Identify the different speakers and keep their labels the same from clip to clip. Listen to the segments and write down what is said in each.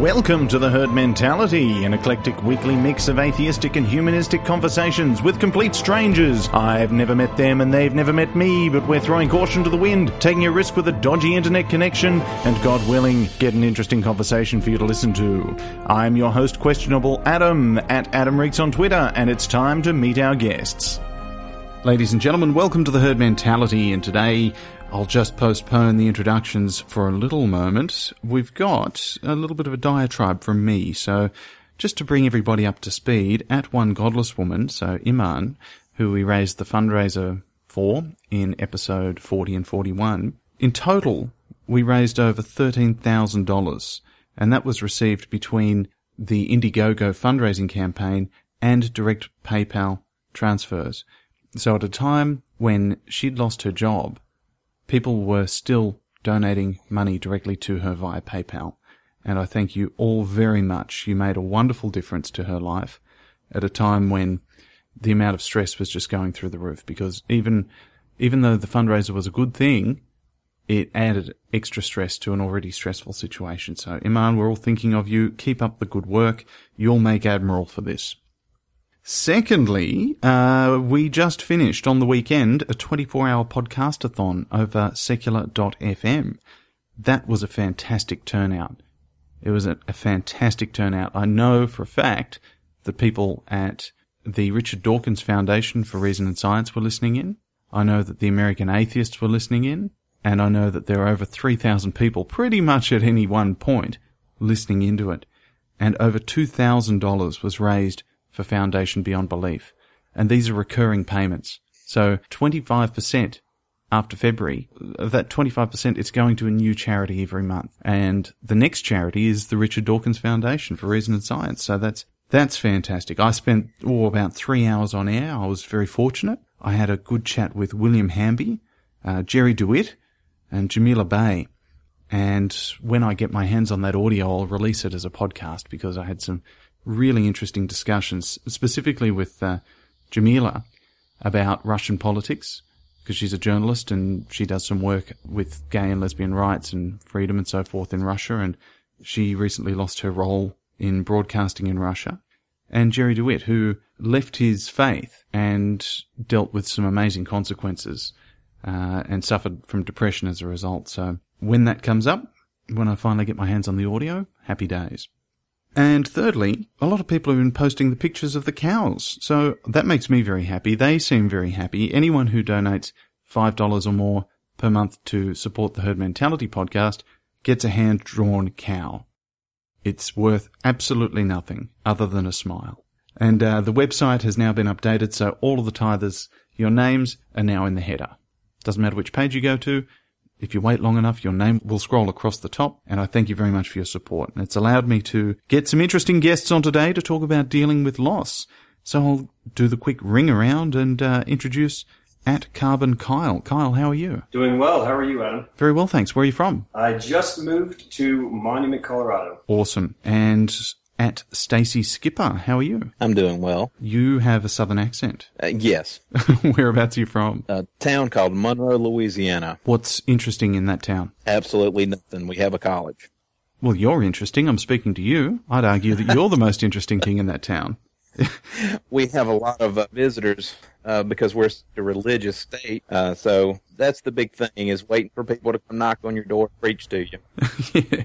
Speaker 1: Welcome to The Herd Mentality, an eclectic weekly mix of atheistic and humanistic conversations with complete strangers. I've never met them and they've never met me, but we're throwing caution to the wind, taking a risk with a dodgy internet connection, and God willing, get an interesting conversation for you to listen to. I'm your host, Questionable Adam, at Adam Reeks on Twitter, and it's time to meet our guests. Ladies and gentlemen, welcome to The Herd Mentality, and today I'll just postpone the introductions for a little moment. We've got a little bit of a diatribe from me, so just to bring everybody up to speed, at One Godless Woman, so Iman, who we raised the fundraiser for in episode 40 and 41, in total, we raised over $13,000, and that was received between the Indiegogo fundraising campaign and direct PayPal transfers. So at a time when she'd lost her job, people were still donating money directly to her via PayPal. And I thank you all very much. You made a wonderful difference to her life at a time when the amount of stress was just going through the roof because even, even though the fundraiser was a good thing, it added extra stress to an already stressful situation. So Iman, we're all thinking of you. Keep up the good work. You'll make Admiral for this. Secondly, uh, we just finished on the weekend a 24 hour podcastathon over secular.fm. That was a fantastic turnout. It was a, a, fantastic turnout. I know for a fact that people at the Richard Dawkins Foundation for Reason and Science were listening in. I know that the American Atheists were listening in. And I know that there are over 3,000 people pretty much at any one point listening into it. And over $2,000 was raised for Foundation Beyond Belief. And these are recurring payments. So 25% after February, that 25%, it's going to a new charity every month. And the next charity is the Richard Dawkins Foundation for Reason and Science. So that's, that's fantastic. I spent, oh, about three hours on air. I was very fortunate. I had a good chat with William Hamby, uh, Jerry DeWitt, and Jamila Bey. And when I get my hands on that audio, I'll release it as a podcast because I had some really interesting discussions, specifically with uh, Jamila about Russian politics, because she's a journalist and she does some work with gay and lesbian rights and freedom and so forth in Russia. And she recently lost her role in broadcasting in Russia. And Jerry DeWitt, who left his faith and dealt with some amazing consequences uh, and suffered from depression as a result. So when that comes up, when I finally get my hands on the audio, happy days. And thirdly, a lot of people have been posting the pictures of the cows. So that makes me very happy. They seem very happy. Anyone who donates $5 or more per month to support the Herd Mentality podcast gets a hand drawn cow. It's worth absolutely nothing other than a smile. And uh, the website has now been updated, so all of the tithers, your names are now in the header. Doesn't matter which page you go to, if you wait long enough, your name will scroll across the top, and I thank you very much for your support. And it's allowed me to get some interesting guests on today to talk about dealing with loss. So I'll do the quick ring around and uh, introduce at Carbon Kyle. Kyle, how are you?
Speaker 2: Doing well. How are you, Adam?
Speaker 1: Very well, thanks. Where are you from?
Speaker 2: I just moved to Monument, Colorado.
Speaker 1: Awesome. And at Stacy Skipper. How are you?
Speaker 3: I'm doing well.
Speaker 1: You have a southern accent.
Speaker 3: Uh, yes.
Speaker 1: Whereabouts are you from?
Speaker 3: A town called Monroe, Louisiana.
Speaker 1: What's interesting in that town?
Speaker 3: Absolutely nothing. We have a college.
Speaker 1: Well, you're interesting. I'm speaking to you. I'd argue that you're the most interesting thing in that town.
Speaker 3: we have a lot of uh, visitors uh, because we're a religious state. Uh, so that's the big thing is waiting for people to come knock on your door and preach to you.
Speaker 1: yeah.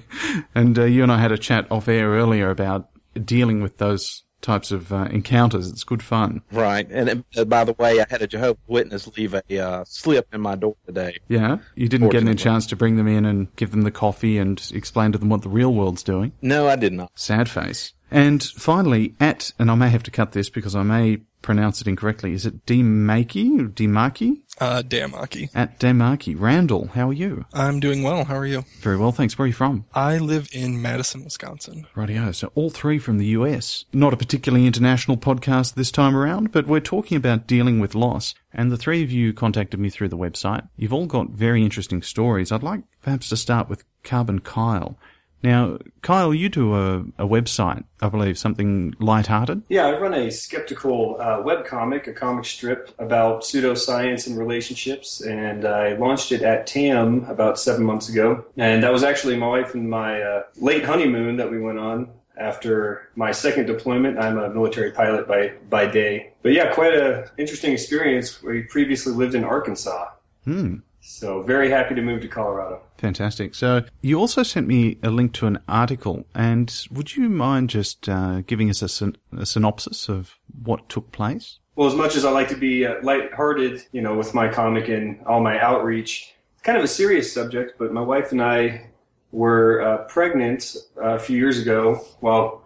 Speaker 1: And uh, you and I had a chat off air earlier about dealing with those types of uh, encounters. It's good fun.
Speaker 3: Right. And uh, by the way, I had a Jehovah's Witness leave a uh, slip in my door today.
Speaker 1: Yeah. You didn't get any chance to bring them in and give them the coffee and explain to them what the real world's doing.
Speaker 3: No, I did not.
Speaker 1: Sad face. And finally, at, and I may have to cut this because I may pronounce it incorrectly. Is it Demaki? Demaki?
Speaker 4: Uh, Damaki.
Speaker 1: At Damaki. Randall, how are you?
Speaker 4: I'm doing well. How are you?
Speaker 1: Very well, thanks. Where are you from?
Speaker 4: I live in Madison, Wisconsin.
Speaker 1: Rightio. So all three from the US. Not a particularly international podcast this time around, but we're talking about dealing with loss. And the three of you contacted me through the website. You've all got very interesting stories. I'd like perhaps to start with Carbon Kyle. Now, Kyle, you do a, a website, I believe, something light-hearted.
Speaker 2: Yeah, I run a skeptical uh, web comic, a comic strip about pseudoscience and relationships, and I launched it at TAM about seven months ago. And that was actually my wife and my uh, late honeymoon that we went on after my second deployment. I'm a military pilot by, by day. But yeah, quite a interesting experience. We previously lived in Arkansas.
Speaker 1: Hmm.
Speaker 2: So very happy to move to Colorado.
Speaker 1: Fantastic. So you also sent me a link to an article, and would you mind just uh, giving us a, syn- a, synopsis of what took place?
Speaker 2: Well, as much as I like to be uh, lighthearted, you know, with my comic and all my outreach, kind of a serious subject, but my wife and I were uh, pregnant uh, a few years ago. Well,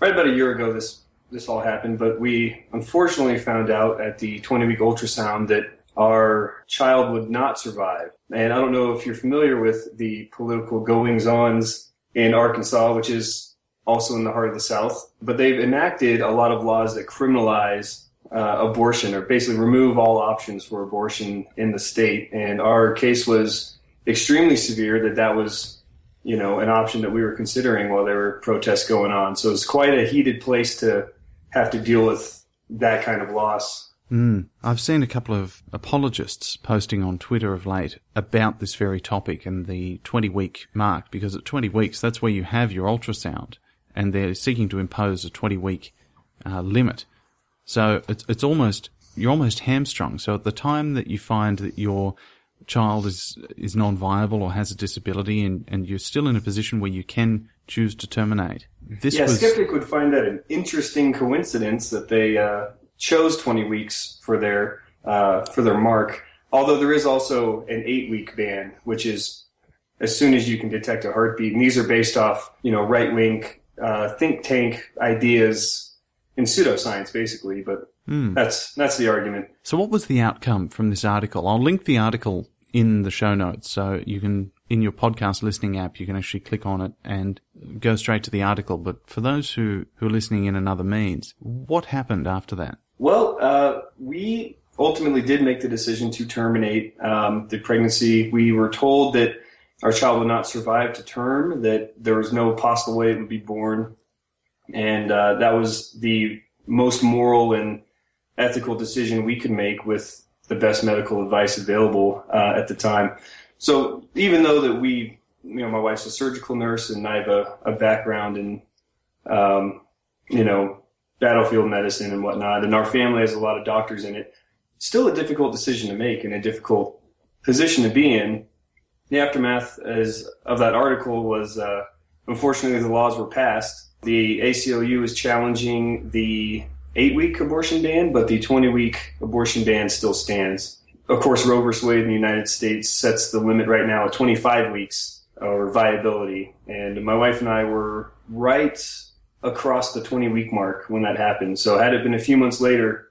Speaker 2: right about a year ago, this this all happened, but we unfortunately found out at the 20 week ultrasound that our child would not survive. And I don't know if you're familiar with the political goings ons in Arkansas, which is also in the heart of the South, but they've enacted a lot of laws that criminalize uh, abortion or basically remove all options for abortion in the state. And our case was extremely severe that that was, you know, an option that we were considering while there were protests going on. So it's quite a heated place to have to deal with that kind of loss.
Speaker 1: Mm. I've seen a couple of apologists posting on Twitter of late about this very topic and the 20 week mark, because at 20 weeks, that's where you have your ultrasound, and they're seeking to impose a 20 week uh, limit. So it's, it's almost, you're almost hamstrung. So at the time that you find that your child is, is non-viable or has a disability and, and you're still in a position where you can choose to terminate. This
Speaker 2: yeah,
Speaker 1: was,
Speaker 2: skeptic would find that an interesting coincidence that they, uh, chose 20 weeks for their uh, for their mark. Although there is also an eight week ban, which is as soon as you can detect a heartbeat, and these are based off you know right wing uh, think tank ideas in pseudoscience, basically. But
Speaker 1: Hmm.
Speaker 2: that's that's the argument.
Speaker 1: So what was the outcome from this article? I'll link the article in the show notes so you can, in your podcast listening app, you can actually click on it and go straight to the article. But for those who, who are listening in another means, what happened after that?
Speaker 2: Well, uh, we ultimately did make the decision to terminate um, the pregnancy. We were told that our child would not survive to term, that there was no possible way it would be born. And uh, that was the most moral and ethical decision we could make with the best medical advice available uh, at the time. So even though that we, you know, my wife's a surgical nurse and I have a, a background in, um, you know, battlefield medicine and whatnot, and our family has a lot of doctors in it, still a difficult decision to make and a difficult position to be in. The aftermath as of that article was, uh, unfortunately, the laws were passed. The ACLU is challenging the eight week abortion ban, but the 20 week abortion ban still stands. Of course, Roe v. Wade in the United States sets the limit right now at 25 weeks or viability. And my wife and I were right across the 20 week mark when that happened. So had it been a few months later,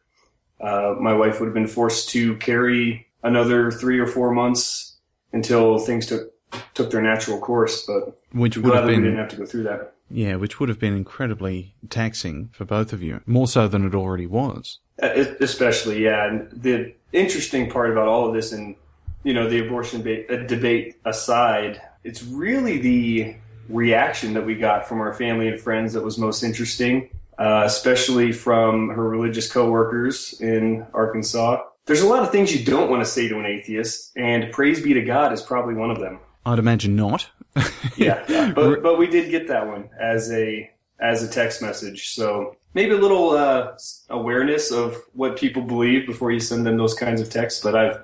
Speaker 2: uh, my wife would have been forced to carry another three or four months until things took took their natural course. But
Speaker 1: Which would have
Speaker 2: that we
Speaker 1: been
Speaker 2: didn't have to go through that.
Speaker 1: Yeah, which would have been incredibly taxing for both of you, more so than it already was.
Speaker 2: Uh, Especially, yeah. And the interesting part about all of this, and you know, the abortion uh, debate aside, it's really the reaction that we got from our family and friends that was most interesting, uh, especially from her religious coworkers in Arkansas. There's a lot of things you don't want to say to an atheist, and praise be to God is probably one of them.
Speaker 1: I'd imagine not.
Speaker 2: Yeah, yeah. but but we did get that one as a as a text message. So maybe a little uh, awareness of what people believe before you send them those kinds of texts. But I've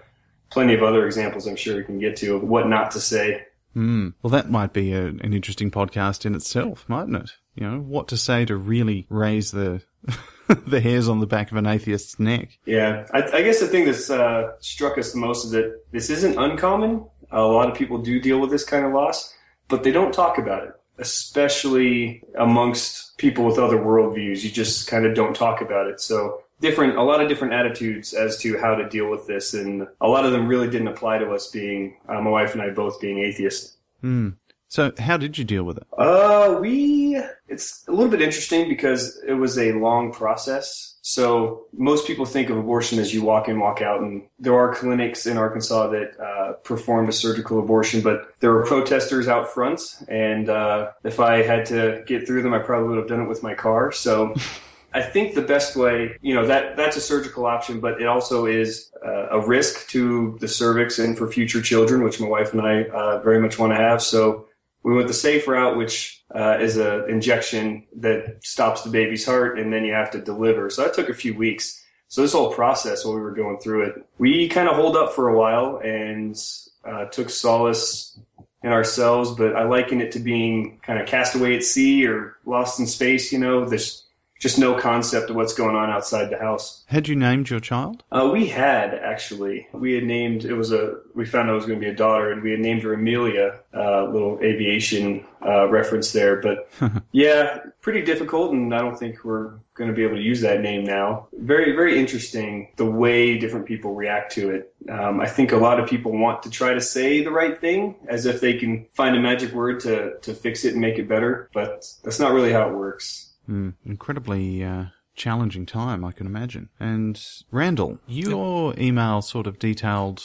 Speaker 2: plenty of other examples I'm sure we can get to of what not to say.
Speaker 1: Hmm. Well, that might be a, an interesting podcast in itself, mightn't it? You know, what to say to really raise the the hairs on the back of an atheist's neck.
Speaker 2: Yeah, I, I guess the thing that's uh, struck us the most is that this isn't uncommon. A lot of people do deal with this kind of loss, but they don't talk about it, especially amongst people with other worldviews. You just kind of don't talk about it. So different, a lot of different attitudes as to how to deal with this, and a lot of them really didn't apply to us being uh, my wife and I both being atheists.
Speaker 1: Hmm. So, how did you deal with it?
Speaker 2: Uh, we, it's a little bit interesting because it was a long process. So most people think of abortion as you walk in, walk out, and there are clinics in Arkansas that uh, perform a surgical abortion, but there were protesters out front, and uh, if I had to get through them, I probably would have done it with my car. So. I think the best way, you know, that that's a surgical option, but it also is uh, a risk to the cervix and for future children, which my wife and I uh, very much want to have. So we went the safe route, which uh, is an injection that stops the baby's heart, and then you have to deliver. So that took a few weeks. So this whole process, while we were going through it, we kind of holed up for a while and uh, took solace in ourselves. But I liken it to being kind of cast away at sea or lost in space. You know, this just no concept of what's going on outside the house.
Speaker 5: Had you named your child?
Speaker 2: Uh, we had actually. We had named it was a. We found out it was going to be a daughter, and we had named her Amelia. Uh, little aviation uh, reference there, but yeah, pretty difficult, and I don't think we're going to be able to use that name now. Very, very interesting the way different people react to it. Um, I think a lot of people want to try to say the right thing as if they can find a magic word to to fix it and make it better, but that's not really how it works.
Speaker 5: Mm, incredibly uh, challenging time, I can imagine. And Randall, your email sort of detailed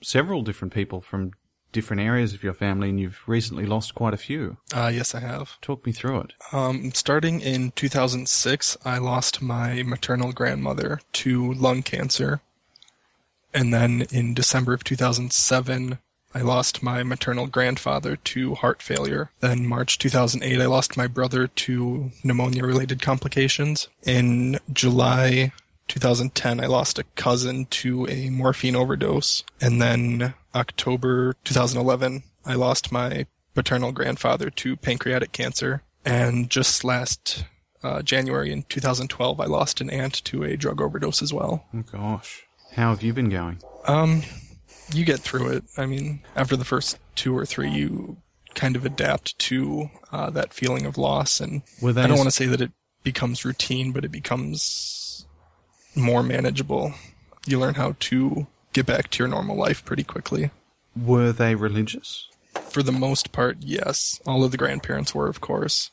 Speaker 5: several different people from different areas of your family, and you've recently lost quite a few.
Speaker 4: Uh, yes, I have.
Speaker 5: Talk me through it.
Speaker 4: Um, starting in 2006, I lost my maternal grandmother to lung cancer. And then in December of 2007, I lost my maternal grandfather to heart failure. Then March 2008, I lost my brother to pneumonia related complications. In July 2010, I lost a cousin to a morphine overdose. And then October 2011, I lost my paternal grandfather to pancreatic cancer. And just last uh, January in 2012, I lost an aunt to a drug overdose as well.
Speaker 5: Oh gosh. How have you been going?
Speaker 4: Um, you get through it. I mean, after the first two or three, you kind of adapt to uh, that feeling of loss. And I don't want to say that it becomes routine, but it becomes more manageable. You learn how to get back to your normal life pretty quickly.
Speaker 5: Were they religious?
Speaker 4: For the most part, yes. All of the grandparents were, of course.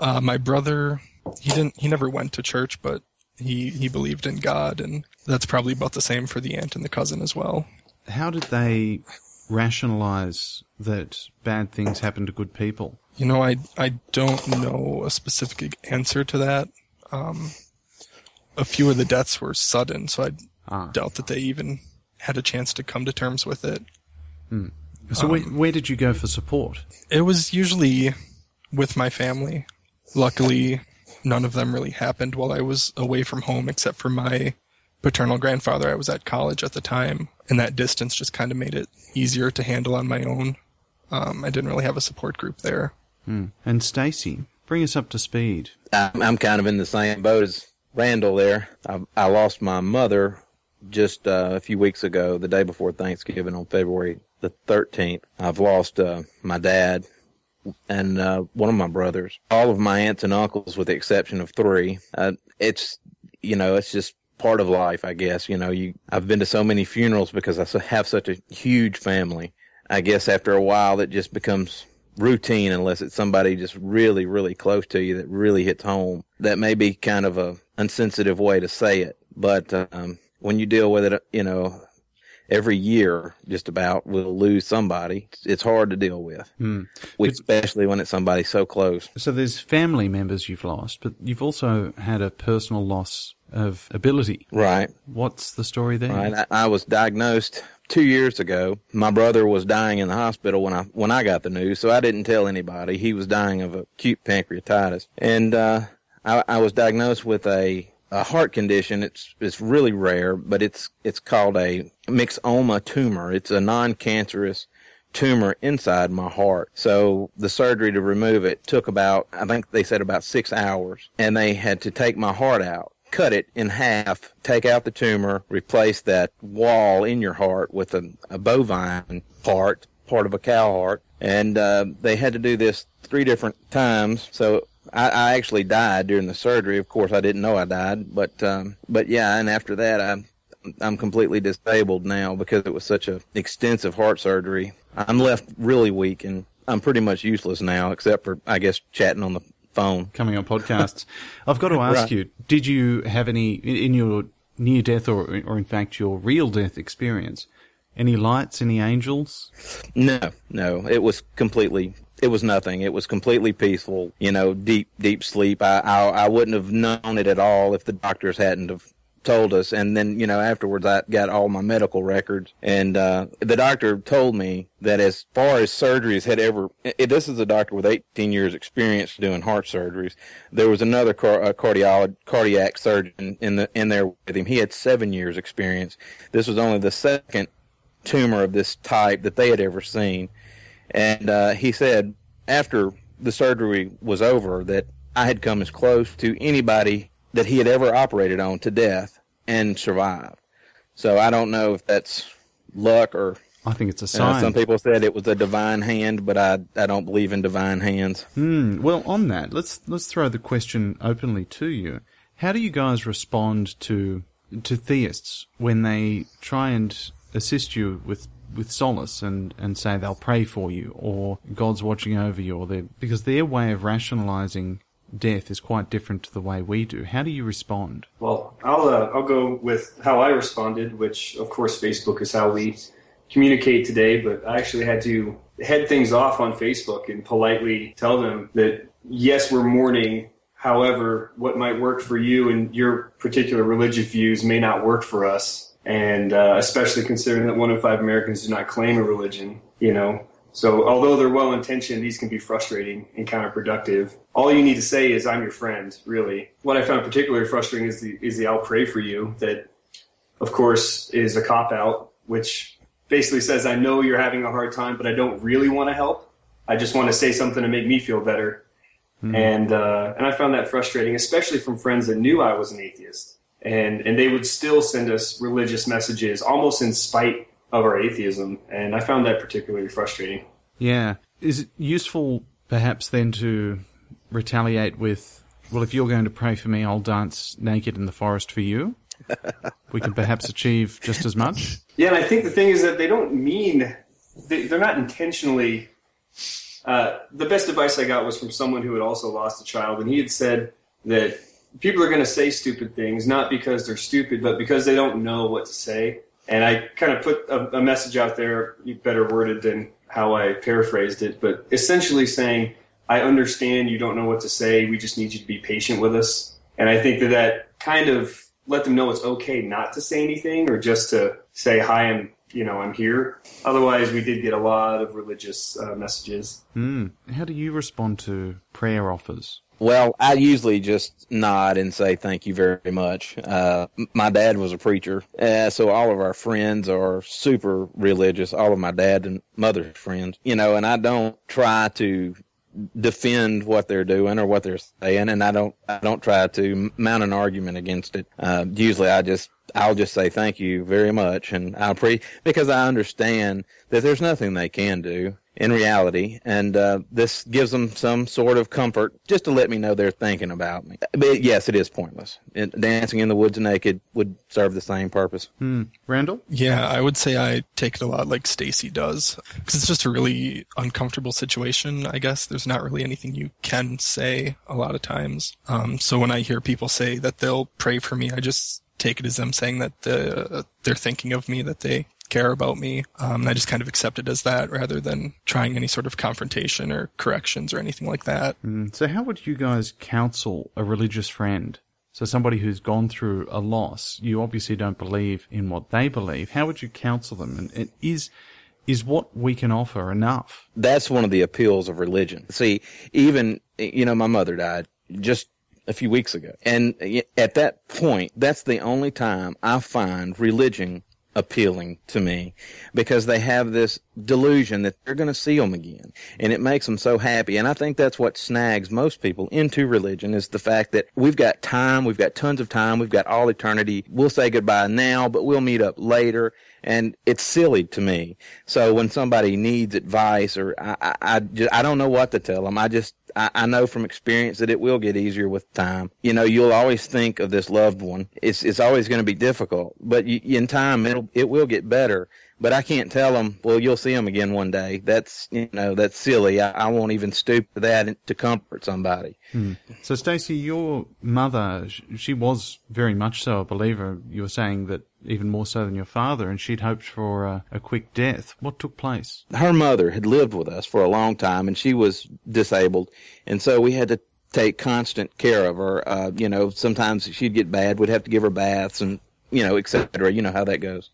Speaker 4: Uh, my brother, he didn't. He never went to church, but he he believed in God, and that's probably about the same for the aunt and the cousin as well.
Speaker 5: How did they rationalize that bad things happen to good people?
Speaker 4: You know, I I don't know a specific answer to that. Um, a few of the deaths were sudden, so I
Speaker 5: Ah.
Speaker 4: doubt that they even had a chance to come to terms with it.
Speaker 5: So where, where did you go for support?
Speaker 4: It was usually with my family. Luckily, none of them really happened while I was away from home, except for my paternal grandfather. I was at college at the time, and that distance just kind of made it easier to handle on my own. Um, I didn't really have a support group there.
Speaker 5: And Stacy, bring us up to speed.
Speaker 3: I'm, I'm kind of in the same boat as Randall there. I, I lost my mother just uh, a few weeks ago, the day before Thanksgiving on February the 13th. I've lost uh, my dad and uh, one of my brothers. All of my aunts and uncles, with the exception of three. Uh, it's, you know, it's just part of life, I guess. You know, you I've been to so many funerals because I have such a huge family. I guess after a while, it just becomes routine unless it's somebody just really, really close to you that really hits home. That may be kind of a insensitive way to say it, but um, when you deal with it, you know, every year, just about we'll lose somebody. It's, hard to deal with,
Speaker 5: Hmm.
Speaker 3: especially when it's somebody so close.
Speaker 5: So there's family members you've lost, but you've also had a personal loss of ability.
Speaker 3: Right.
Speaker 5: What's the story there?
Speaker 3: Right. I, I was diagnosed two years ago. My brother was dying in the hospital when I when I got the news, so I didn't tell anybody. He was dying of acute pancreatitis, and uh, I, I was diagnosed with a a heart condition. It's it's really rare, but it's it's called a myxoma tumor. It's a non-cancerous tumor inside my heart. So the surgery to remove it took about, I think they said about six hours. And they had to take my heart out, cut it in half, take out the tumor, replace that wall in your heart with a, a bovine heart, part of a cow heart. And uh, they had to do this three different times. So I, I actually died during the surgery. Of course, I didn't know I died, but um, but yeah. And after that, I'm I'm completely disabled now because it was such a extensive heart surgery. I'm left really weak and I'm pretty much useless now, except for I guess chatting on the phone.
Speaker 1: coming on podcasts. I've got to ask
Speaker 3: Right.
Speaker 1: you: Did you have any in your near death, or or in fact your real death experience? Any lights? Any angels?
Speaker 3: No, no, it was completely. It was nothing. It was completely peaceful. You know, deep, deep sleep. I, I, I wouldn't have known it at all if the doctors hadn't have told us. And then, you know, afterwards, I got all my medical records, and uh, the doctor told me that as far as surgeries had ever, this is a doctor with 18 years experience doing heart surgeries. There was another car, cardiolog, cardiac surgeon in the in there with him. He had seven years experience. This was only the second tumor of this type that they had ever seen. And uh, he said after the surgery was over that I had come as close to anybody that he had ever operated on to death and survived. So I don't know if that's luck or
Speaker 1: I think it's a sign.
Speaker 3: some people said it was a divine hand, but I I don't believe in divine hands.
Speaker 1: Hmm. Well, on that, let's let's throw the question openly to you. How do you guys respond to to theists when they try and assist you with with solace and, and say they'll pray for you or God's watching over you or they because their way of rationalizing death is quite different to the way we do. How do you respond?
Speaker 2: Well, I'll uh, I'll go with how I responded, which of course Facebook is how we communicate today. But I actually had to head things off on Facebook and politely tell them that yes, we're mourning. However, what might work for you and your particular religious views may not work for us, and uh, especially considering that one in five Americans do not claim a religion. You know, so although they're well intentioned, these can be frustrating and counterproductive. All you need to say is "I'm your friend." Really, what I found particularly frustrating is the is the "I'll pray for you" that, of course, is a cop out, which basically says I know you're having a hard time, but I don't really want to help. I just want to say something to make me feel better. And uh, and I found that frustrating, especially from friends that knew I was an atheist, and and they would still send us religious messages almost in spite of our atheism, and I found that particularly frustrating.
Speaker 1: Yeah. Is it useful perhaps then to retaliate with, well, if you're going to pray for me, I'll dance naked in the forest for you? we can perhaps achieve just as much?
Speaker 2: Yeah, and I think the thing is that they don't mean they, they're not intentionally. Uh, the best advice I got was from someone who had also lost a child, and he had said that people are going to say stupid things not because they're stupid, but because they don't know what to say. And I kind of put a, a message out there, better worded than how I paraphrased it, but essentially saying, "I understand you don't know what to say. We just need you to be patient with us." And I think that that kind of let them know it's okay not to say anything or just to say hi i'm you know i'm here otherwise we did get a lot of religious uh, messages
Speaker 1: Hmm. How do you respond to prayer offers?
Speaker 3: Well, I usually just nod and say thank you very much. Uh, my dad was a preacher, uh, so all of our friends are super religious. All of my dad and mother's friends, you know, and I don't try to defend what they're doing or what they're saying, and I don't I don't try to mount an argument against it. Uh, usually, I just I'll just say thank you very much, and I pre because I understand that there's nothing they can do in reality, and uh, this gives them some sort of comfort just to let me know they're thinking about me. But yes, it is pointless. And dancing in the woods naked would serve the same purpose.
Speaker 1: Hmm. Randall?
Speaker 4: Yeah, I would say I take it a lot like Stacy does because it's just a really uncomfortable situation. I guess there's not really anything you can say a lot of times. Um, so when I hear people say that they'll pray for me, I just take it as them saying that the, they're thinking of me, that they care about me. Um, and I just kind of accept it as that rather than trying any sort of confrontation or corrections or anything like that.
Speaker 1: Hmm. So, how would you guys counsel a religious friend? So, somebody who's gone through a loss, you obviously don't believe in what they believe. How would you counsel them? And, and is is what we can offer enough?
Speaker 3: That's one of the appeals of religion. See, even you know, my mother died just a few weeks ago, and at that point, that's the only time I find religion appealing to me because they have this delusion that they're going to see them again. And it makes them so happy. And i think that's what snags most people into religion is the fact that we've got time we've got tons of time we've got all eternity. We'll say goodbye now but we'll meet up later. And it's silly to me. So when somebody needs advice or i i, I, I don't know what to tell them i just I, I know from experience that it will get easier with time. You know, you'll always think of this loved one. It's it's always going to be difficult, but you, in time it'll it will get better. but I can't tell them, well, you'll see them again one day. That's, you know, that's silly. I, I won't even stoop to that to comfort somebody.
Speaker 5: Hmm. So, Stacey, your mother, she was very much so a believer. You were saying that even more so than your father, and she'd hoped for a, a, quick death. What took place?
Speaker 3: Her mother had lived with us for a long time, and she was disabled, and so we had to take constant care of her. Uh, you know, sometimes she'd get bad, we'd have to give her baths and you know, etc. You know how that goes.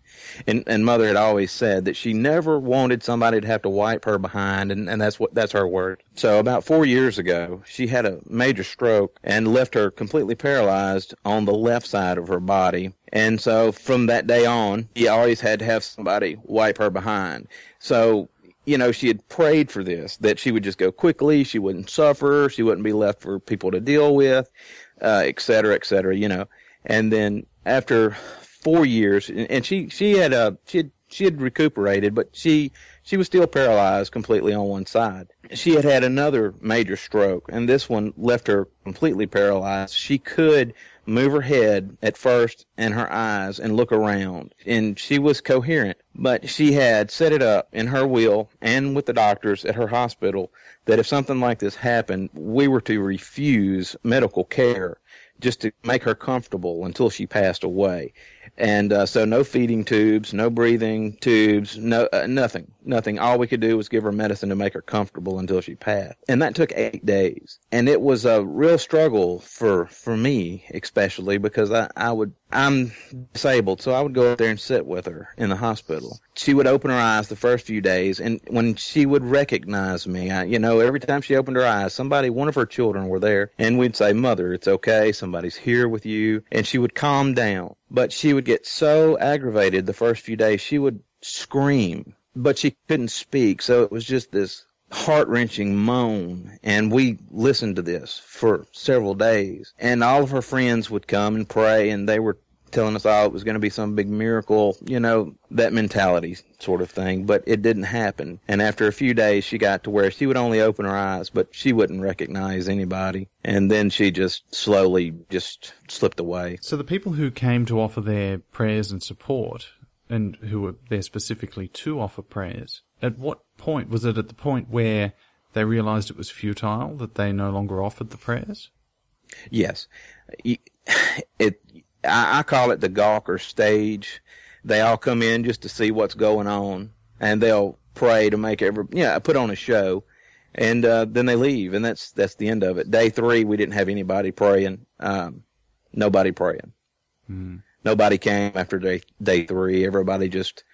Speaker 3: And and mother had always said that she never wanted somebody to have to wipe her behind, and and that's what that's her word. So about four years ago, she had a major stroke and left her completely paralyzed on the left side of her body. And so from that day on, he always had to have somebody wipe her behind. So you know, she had prayed for this, that she would just go quickly, she wouldn't suffer, she wouldn't be left for people to deal with, uh, et cetera, et cetera, you know. And then after four years, and she she had uh she had she had recuperated, but she she was still paralyzed completely on one side. She had had another major stroke, and this one left her completely paralyzed. She could move her head at first and her eyes and look around, and she was coherent. But she had set it up in her will and with the doctors at her hospital that if something like this happened, we were to refuse medical care just to make her comfortable until she passed away. And uh, so no feeding tubes, no breathing tubes, no uh, nothing, nothing. All we could do was give her medicine to make her comfortable until she passed. And that took eight days. And it was a real struggle for for me, especially because I I would I'm disabled, so I would go up there and sit with her in the hospital. She would open her eyes the first few days, and when she would recognize me, I, you know, every time she opened her eyes, somebody, one of her children were there, and we'd say, "Mother, it's okay. Somebody's here with you," and she would calm down. But she would get so aggravated the first few days, she would scream, but she couldn't speak, so it was just this heart wrenching moan. And we listened to this for several days. And all of her friends would come and pray, and they were telling us all it was going to be some big miracle, you know, that mentality sort of thing. But it didn't happen. And after a few days, she got to where she would only open her eyes, but she wouldn't recognize anybody. And then she just slowly just slipped away.
Speaker 5: So the people who came to offer their prayers and support, and who were there specifically to offer prayers, at what point was it at the point where they realized it was futile that they no longer offered the prayers?
Speaker 3: Yes, it. I, call it the Gawker stage. They all come in just to see what's going on, and they'll pray to make every yeah put on a show, and uh, then they leave, and that's that's the end of it. Day three, we didn't have anybody praying. Um, nobody praying. Mm. Nobody came after day day three. Everybody just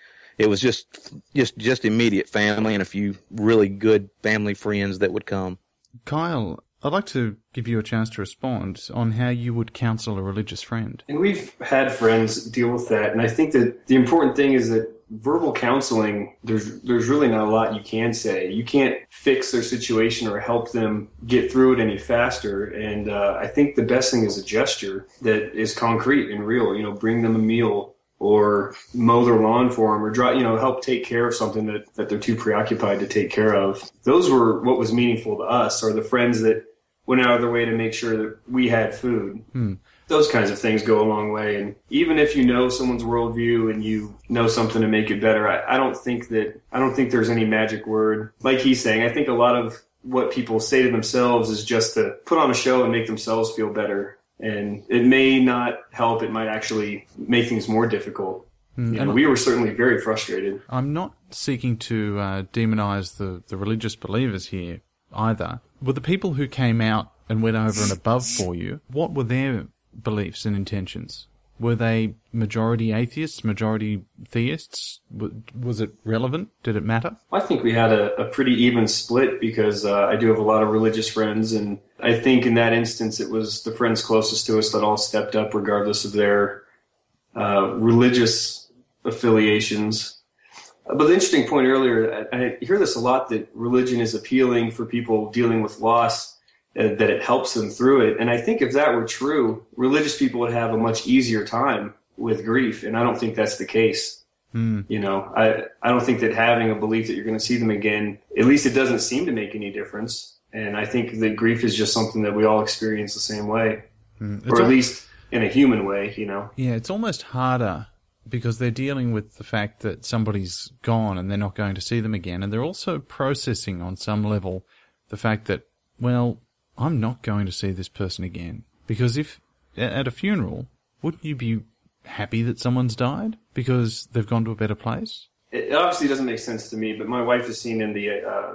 Speaker 3: it was just just just immediate family and a few really good family friends that would come.
Speaker 5: Kyle, I'd like to give you a chance to respond on how you would counsel a religious friend.
Speaker 2: And we've had friends deal with that, and I think that the important thing is that verbal counseling there's there's really not a lot you can say you can't fix their situation or help them get through it any faster and uh, i think the best thing is a gesture that is concrete and real you know bring them a meal or mow their lawn for them or draw, you know, help take care of something that, that they're too preoccupied to take care of. Those were what was meaningful to us or the friends that went out of their way to make sure that we had food. Hmm. Those kinds of things go a long way. And even if you know someone's worldview and you know something to make it better, I, I don't think that, I don't think there's any magic word. Like he's saying, I think a lot of what people say to themselves is just to put on a show and make themselves feel better and it may not help. It might actually make things more difficult. Mm, you know, we were certainly very frustrated.
Speaker 5: I'm not seeking to uh, demonize the, the religious believers here either. Were the people who came out and went over and above for you, what were their beliefs and intentions? Were they majority atheists, majority theists? Was it relevant? Did it matter?
Speaker 2: I think we had a, a pretty even split because uh, I do have a lot of religious friends, and I think in that instance it was the friends closest to us that all stepped up, regardless of their uh, religious affiliations. But the interesting point earlier, I, I hear this a lot that religion is appealing for people dealing with loss uh, that it helps them through it. And I think if that were true, religious people would have a much easier time with grief. And I don't think that's the case. Mm. You know, I, I don't think that having a belief that you're going to see them again, at least it doesn't seem to make any difference. And I think that grief is just something that we all experience the same way, mm. or at least in a human way, you know?
Speaker 5: Yeah, it's almost harder
Speaker 1: because they're dealing with the fact that somebody's gone and they're not going to see them again. And they're also processing on some level the fact that, well, I'm not going to see this person again. Because if at a funeral, wouldn't you be happy that someone's died because they've gone to a better place?
Speaker 2: It obviously doesn't make sense to me, but my wife has seen in the uh,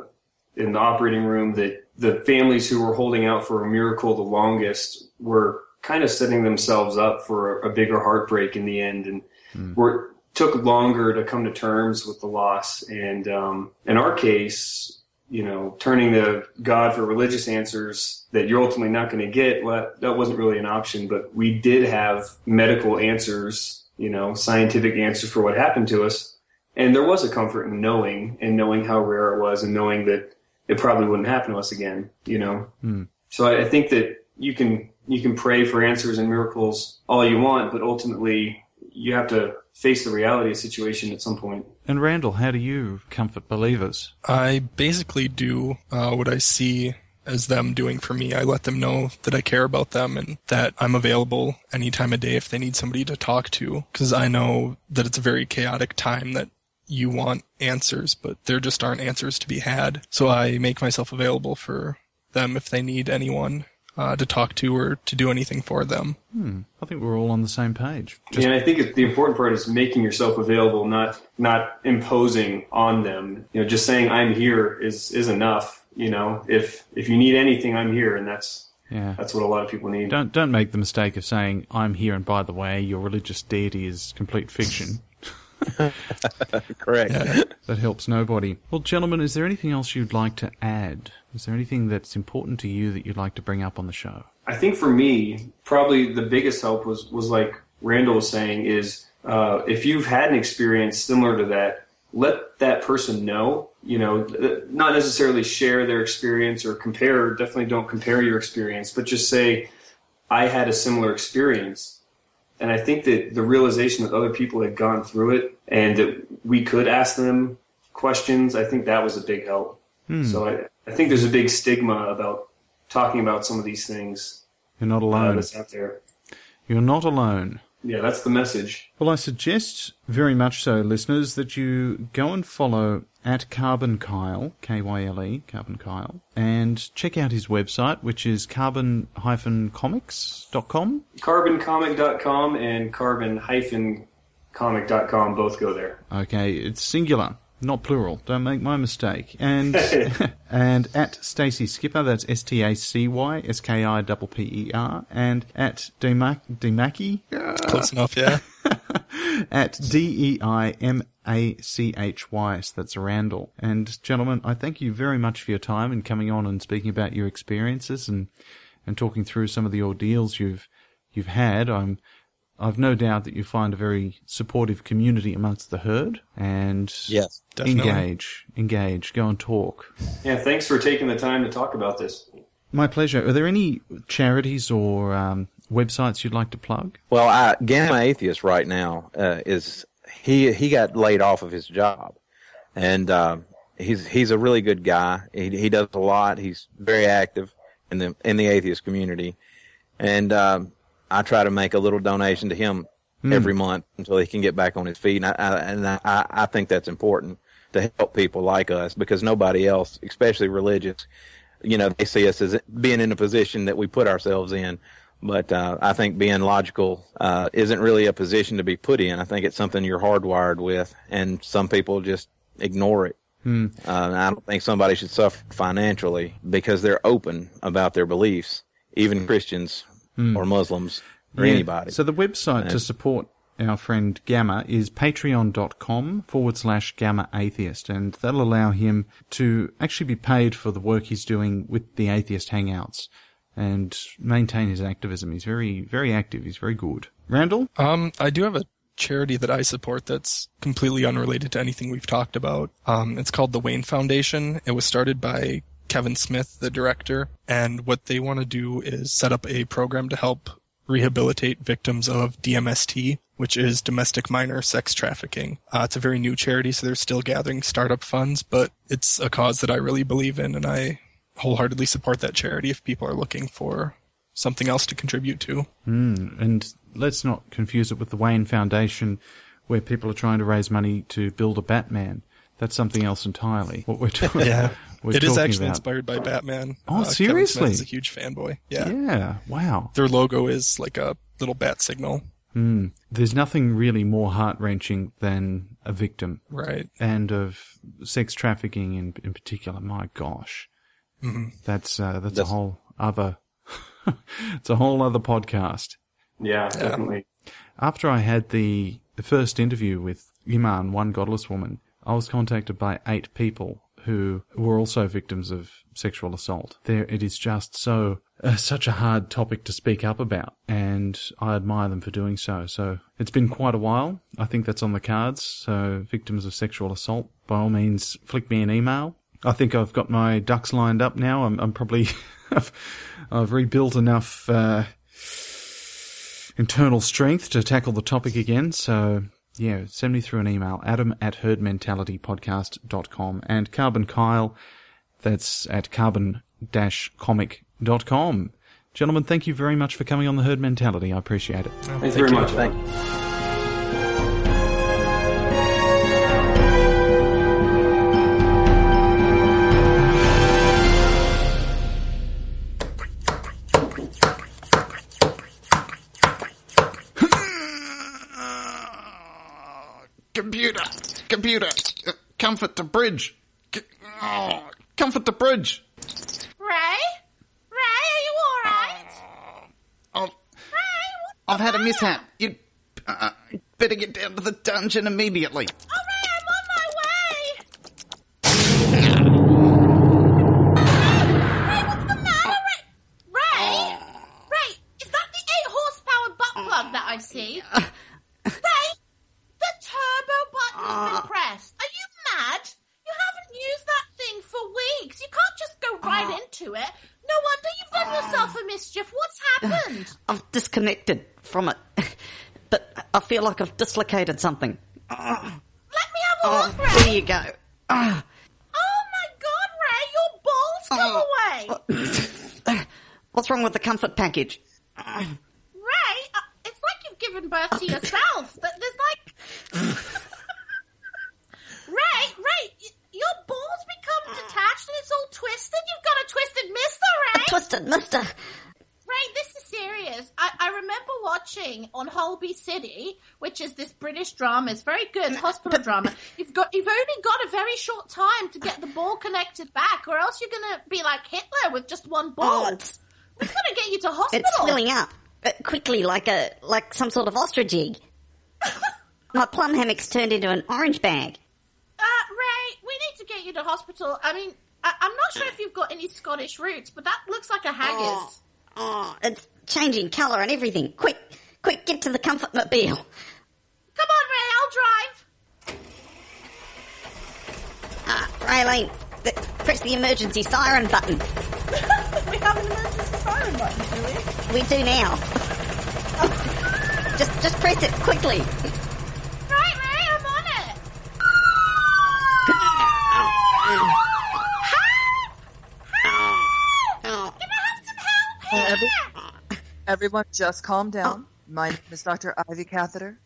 Speaker 2: in the operating room that the families who were holding out for a miracle the longest were kind of setting themselves up for a, bigger heartbreak in the end, and mm. were took longer to come to terms with the loss. And um, in our case, you know, turning to God for religious answers that you're ultimately not going to get, well, that wasn't really an option. But we did have medical answers, you know, scientific answers for what happened to us. And there was a comfort in knowing and knowing how rare it was and knowing that it probably wouldn't happen to us again, you know?
Speaker 1: Mm.
Speaker 2: So I, I think that you can, you can pray for answers and miracles all you want, but ultimately you have to face the reality of the situation at some point.
Speaker 1: And Randall, how do you comfort believers?
Speaker 4: I basically do uh, what I see as them doing for me. I let them know that I care about them and that I'm available any time of day if they need somebody to talk to. Because I know that it's a very chaotic time that you want answers, but there just aren't answers to be had. So I make myself available for them if they need anyone uh, to talk to or to do anything for them.
Speaker 1: Hmm. I think we're all on the same page.
Speaker 2: Just- yeah, and I think the important part is making yourself available, not not imposing on them. You know, just saying I'm here is is enough. You know, if if you need anything, I'm here, and that's yeah. That's what a lot of people need.
Speaker 1: Don't don't make the mistake of saying I'm here, and by the way, your religious deity is complete fiction.
Speaker 3: Correct.
Speaker 1: that helps nobody. Well, gentlemen, is there anything else you'd like to add? Is there anything that's important to you that you'd like to bring up on the show?
Speaker 2: I think for me, probably the biggest help was was like Randall was saying is uh, if you've had an experience similar to that, let that person know. You know, not necessarily share their experience or compare. Definitely don't compare your experience, but just say, "I had a similar experience." And I think that the realization that other people had gone through it and that we could ask them questions, I think that was a big help. Hmm. So I, I think there's a big stigma about talking about some of these things.
Speaker 1: You're not alone. Uh,
Speaker 2: that's out there.
Speaker 1: You're not alone.
Speaker 2: Yeah, that's the message.
Speaker 1: Well, I suggest very much so, listeners, that you go and follow at Carbon Kyle, K-Y-L-E, Carbon Kyle, and check out his website, which is carbon-comics.com.
Speaker 2: Carboncomic.com and carbon-comic.com both go there.
Speaker 1: Okay, it's singular not plural. Don't make my mistake. And and at Stacy Skipper, that's S T A C Y S K I P P E R, and at Deimaki.
Speaker 4: Close enough, yeah.
Speaker 1: at D E I M A C H Y. So that's Randall. And gentlemen, I thank you very much for your time and coming on and speaking about your experiences and and talking through some of the ordeals you've you've had. I'm I've no doubt that you find a very supportive community amongst the herd and
Speaker 3: yes,
Speaker 1: definitely. engage, engage, go and talk.
Speaker 2: Yeah, thanks for taking the time to talk about this.
Speaker 1: My pleasure. Are there any charities or um, websites you'd like to plug?
Speaker 3: Well, I, Gamma Atheist right now uh, is he he got laid off of his job, and uh, he's he's a really good guy. He he does a lot. He's very active in the in the atheist community, and um, I try to make a little donation to him mm. every month until he can get back on his feet. And I, I and I, I think that's important to help people like us because nobody else, especially religious, you know, they see us as being in a position that we put ourselves in. But uh, I think being logical uh, isn't really a position to be put in. I think it's something you're hardwired with, and some people just ignore it.
Speaker 1: Hmm.
Speaker 3: Uh, I don't think somebody should suffer financially because they're open about their beliefs. Even Christians mm. or Muslims or yeah. anybody.
Speaker 1: So the website and to support our friend Gamma is patreon.com forward slash gamma atheist, and that'll allow him to actually be paid for the work he's doing with the atheist hangouts and maintain his activism. He's very, very active. He's very good. Randall?
Speaker 4: Um, I do have a charity that I support that's completely unrelated to anything we've talked about. Um, it's called the Wayne Foundation. It was started by Kevin Smith, the director, and what they want to do is set up a program to help rehabilitate victims of DMST, which is domestic minor sex trafficking. Uh, it's a very new charity, so they're still gathering startup funds, but it's a cause that I really believe in, and I wholeheartedly support that charity if people are looking for something else to contribute to.
Speaker 1: Mm, and let's not confuse it with the Wayne Foundation, where people are trying to raise money to build a Batman. That's something else entirely. What we're talking,
Speaker 4: Yeah.
Speaker 1: We're
Speaker 4: It is actually
Speaker 1: about.
Speaker 4: inspired by Batman.
Speaker 1: Oh,
Speaker 4: Uh,
Speaker 1: seriously?
Speaker 4: Smith is a huge fanboy. Yeah.
Speaker 1: Yeah, wow.
Speaker 4: Their logo is like a little bat signal.
Speaker 1: Mm. There's nothing really more heart wrenching than a victim
Speaker 4: Right.
Speaker 1: and of sex trafficking in in particular. My gosh,
Speaker 4: Mhm.
Speaker 1: that's uh, that's a whole other it's a whole other podcast.
Speaker 2: Yeah, definitely.
Speaker 1: After I had the the first interview with Iman, one godless woman, I was contacted by eight people who were also victims of sexual assault. There, it is just so uh, such a hard topic to speak up about, and I admire them for doing so. So it's been quite a while. I think that's on the cards. So victims of sexual assault, by all means, flick me an email. I think I've got my ducks lined up now. I'm, I'm probably I've, I've rebuilt enough. Uh, internal strength to tackle the topic again. So, yeah, send me through an email, adam at herdmentalitypodcast.com and Carbon Kyle, that's at carbon-comic.com. Gentlemen, thank you very much for coming on the Herd Mentality. I appreciate it.
Speaker 2: Thanks very much.
Speaker 3: Thank
Speaker 1: Computer, uh, comfort the bridge. Oh, comfort the bridge.
Speaker 6: Ray? Ray, are you alright?
Speaker 1: I've, I've had a mishap. You uh, better get down to the dungeon immediately.
Speaker 6: Oh, Ray, I'm on my way! Ray, what's the matter, Ray? Ray? Ray, is that the 8 horsepower butt plug that I see? Ray, the turbo button's been pressed. Are you mad? You haven't used that thing for weeks. You can't just go right into it. No wonder you've done yourself a mischief. What's happened?
Speaker 7: I've disconnected from it, but I feel like I've dislocated something.
Speaker 6: Let me have a
Speaker 7: Oh,
Speaker 6: look, Ray.
Speaker 7: there you go.
Speaker 6: Oh my god, Ray, your balls come away!
Speaker 7: What's wrong with the comfort package?
Speaker 6: Ray, uh, it's like you've given birth to yourself. Th- There's like. Ray, Ray, y- your balls it's all twisted. You've got a twisted mister, Ray!
Speaker 7: Twisted Mister.
Speaker 6: Ray, this is serious. I, I remember watching on Holby City, which is this British drama. It's very good hospital drama. You've got you've only got a very short time to get the ball connected back, or else you're gonna be like Hitler with just one ball.
Speaker 7: Oh, it's
Speaker 6: We're gonna get you to hospital.
Speaker 7: it's filling up uh, quickly, like a like some sort of ostrich egg. My plum hammock's turned into an orange bag.
Speaker 6: Uh, Ray, we need to get you to hospital. I mean, I- I'm not sure if you've got any Scottish roots, but that looks like a haggis.
Speaker 7: Oh, it's changing colour and everything. Quick, quick, get to the comfort mobile.
Speaker 6: Come on, Ray, I'll drive.
Speaker 7: Ah, Raylene, press the emergency siren button.
Speaker 6: we have an emergency siren button, do we?
Speaker 7: We do now. just, just press it quickly.
Speaker 6: Right, Ray, I'm on it.
Speaker 7: Oh,
Speaker 6: Can I have some?
Speaker 8: Everyone, just calm down. My name is Dr. Ivy Catheter.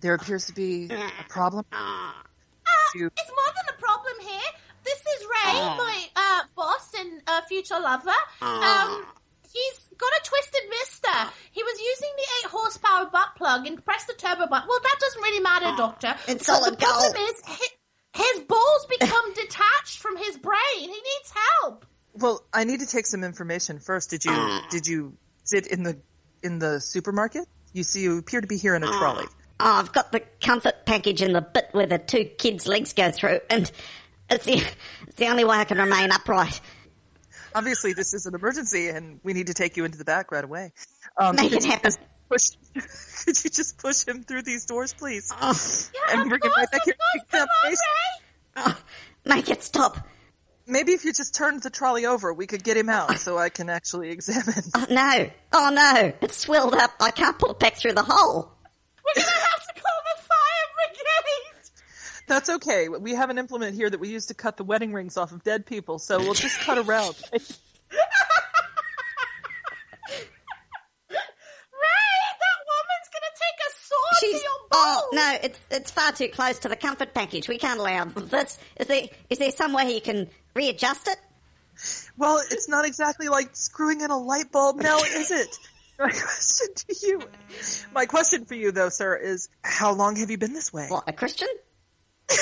Speaker 8: There appears to be a problem.
Speaker 6: Uh,
Speaker 8: You-
Speaker 6: it's more than a problem here. This is Ray, my uh, boss and uh, future lover. Um, he's got a twisted mister. He was using the eight horsepower butt plug and pressed the turbo button. Well, that doesn't really matter, Doctor.
Speaker 7: It's
Speaker 6: But
Speaker 7: solid
Speaker 6: the problem
Speaker 7: gold.
Speaker 6: is his, his balls become detached from his brain. He needs help.
Speaker 8: Well, I need to take some information first. Did you did you sit in the in the supermarket? You see, you appear to be here in a trolley.
Speaker 7: Oh, I've got the comfort package in the bit where the two kids' legs go through, and it's the, it's the only way I can remain upright.
Speaker 8: Obviously, this is an emergency, and we need to take you into the back right away. Um,
Speaker 7: Make
Speaker 8: could
Speaker 7: it
Speaker 8: you
Speaker 7: happen.
Speaker 8: just Push, could you just push him through these doors, please?
Speaker 7: Oh,
Speaker 6: Yeah,
Speaker 8: And
Speaker 6: of
Speaker 8: bring it
Speaker 6: course,
Speaker 8: right back
Speaker 6: of
Speaker 8: here.
Speaker 6: course. Come on, Ray.
Speaker 7: oh, make it stop.
Speaker 8: Maybe if you just turned the trolley over, we could get him out, so I can actually examine.
Speaker 7: Oh, no. Oh, no. It's swelled up. I can't pull it back through the hole.
Speaker 6: We're gonna have to call the fire brigade.
Speaker 8: That's okay. We have an implement here that we use to cut the wedding rings off of dead people, so we'll just cut around.
Speaker 6: Ray, that woman's gonna take a sword
Speaker 7: She's-
Speaker 6: to your
Speaker 7: Oh no, it's it's far too close to the comfort package. We can't allow this. Is there is there some way you can readjust it?
Speaker 8: Well, it's not exactly like screwing in a light bulb now, is it? My question to you, my question for you though, sir, is how long have you been this way?
Speaker 7: What a Christian?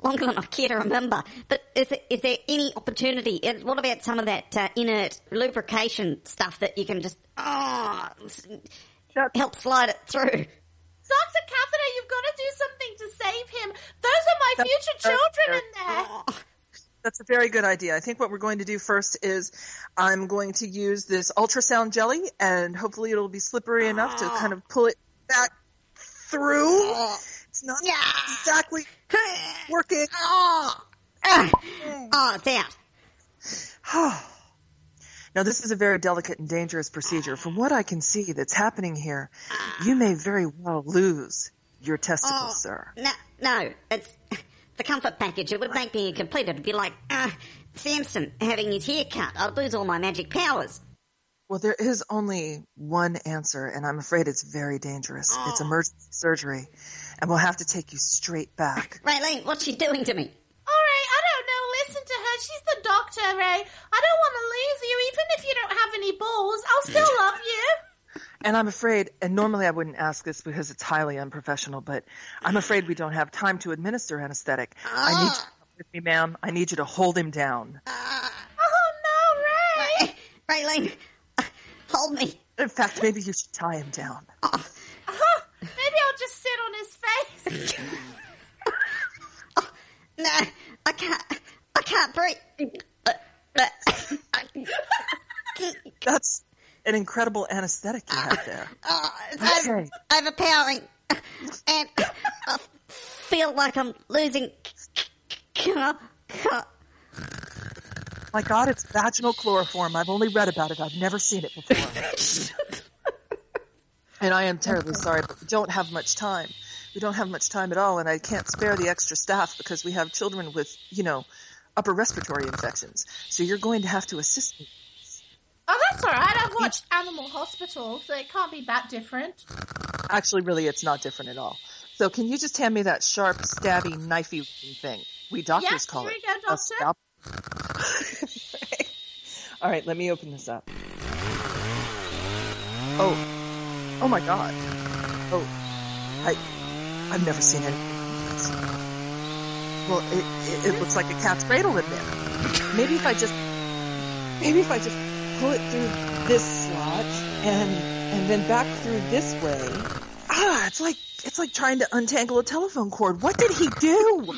Speaker 7: Longer than I care to remember. But is there, is there any opportunity? What about some of that uh, inert lubrication stuff that you can just oh, help slide it through?
Speaker 6: Dr. Catheter, you've got to do something to save him. Those are my
Speaker 8: That's-
Speaker 6: future
Speaker 8: that's
Speaker 6: children in there.
Speaker 7: Oh,
Speaker 8: That's a very good idea. I think what we're going to do first is I'm going to use this ultrasound jelly and hopefully it'll be slippery enough to kind of pull it back through. It's not
Speaker 7: Yeah.
Speaker 8: exactly working.
Speaker 7: oh, ah, oh, it's out.
Speaker 8: Now this is a very delicate and dangerous procedure. From what I can see that's happening here, you may very well lose your testicles,
Speaker 7: Oh,
Speaker 8: sir.
Speaker 7: No, no, it's the comfort package. It would make me incomplete. It'd be like uh, Samson having his hair cut. I'd lose all my magic powers.
Speaker 8: Well, there is only one answer, and I'm afraid it's very dangerous.
Speaker 7: Oh.
Speaker 8: It's emergency surgery, and we'll have to take you straight back.
Speaker 7: Raylene, what's she doing to me?
Speaker 6: All right, I don't know. Listen to her. She's the doctor, Ray. I don't want to lose you, even if you don't have any balls. I'll still love you.
Speaker 8: And I'm afraid, and normally I wouldn't ask this because it's highly unprofessional, but I'm afraid we don't have time to administer anesthetic. I need you to come with me, ma'am. I need you to hold him down.
Speaker 6: Oh no, Ray.
Speaker 7: Raylene, uh, hold me.
Speaker 8: In fact, maybe you should tie him down.
Speaker 6: Uh-huh. Maybe I'll just sit on his face.
Speaker 7: No, I can't. I can't breathe. Uh, uh,
Speaker 8: That's an incredible anesthetic you have there.
Speaker 7: it's
Speaker 8: Okay.
Speaker 7: overpowering, and I feel like I'm losing.
Speaker 8: My God, it's vaginal chloroform. I've only read about it. I've never seen it before. and I am terribly sorry, but we don't have much time. We don't have much time at all, and I can't spare the extra staff because we have children with, you know, upper respiratory infections. So you're going to have to assist me.
Speaker 6: Oh, that's all right. I've watched Animal Hospital, so it can't be that different.
Speaker 8: Actually, really, it's not different at all. So can you just hand me that sharp, stabby, knifey thing? We doctors
Speaker 6: Yes,
Speaker 8: call
Speaker 6: here
Speaker 8: it
Speaker 6: go,
Speaker 8: a scalp. all right, let me open this up. Oh, oh my God. Oh, I, I've never seen anything like this. Well, it, it, it looks like a cat's cradle in there. Maybe if I just, maybe if I just pull it through this slot and and then back through this way. Ah, it's like it's like trying to untangle a telephone cord. What did he do?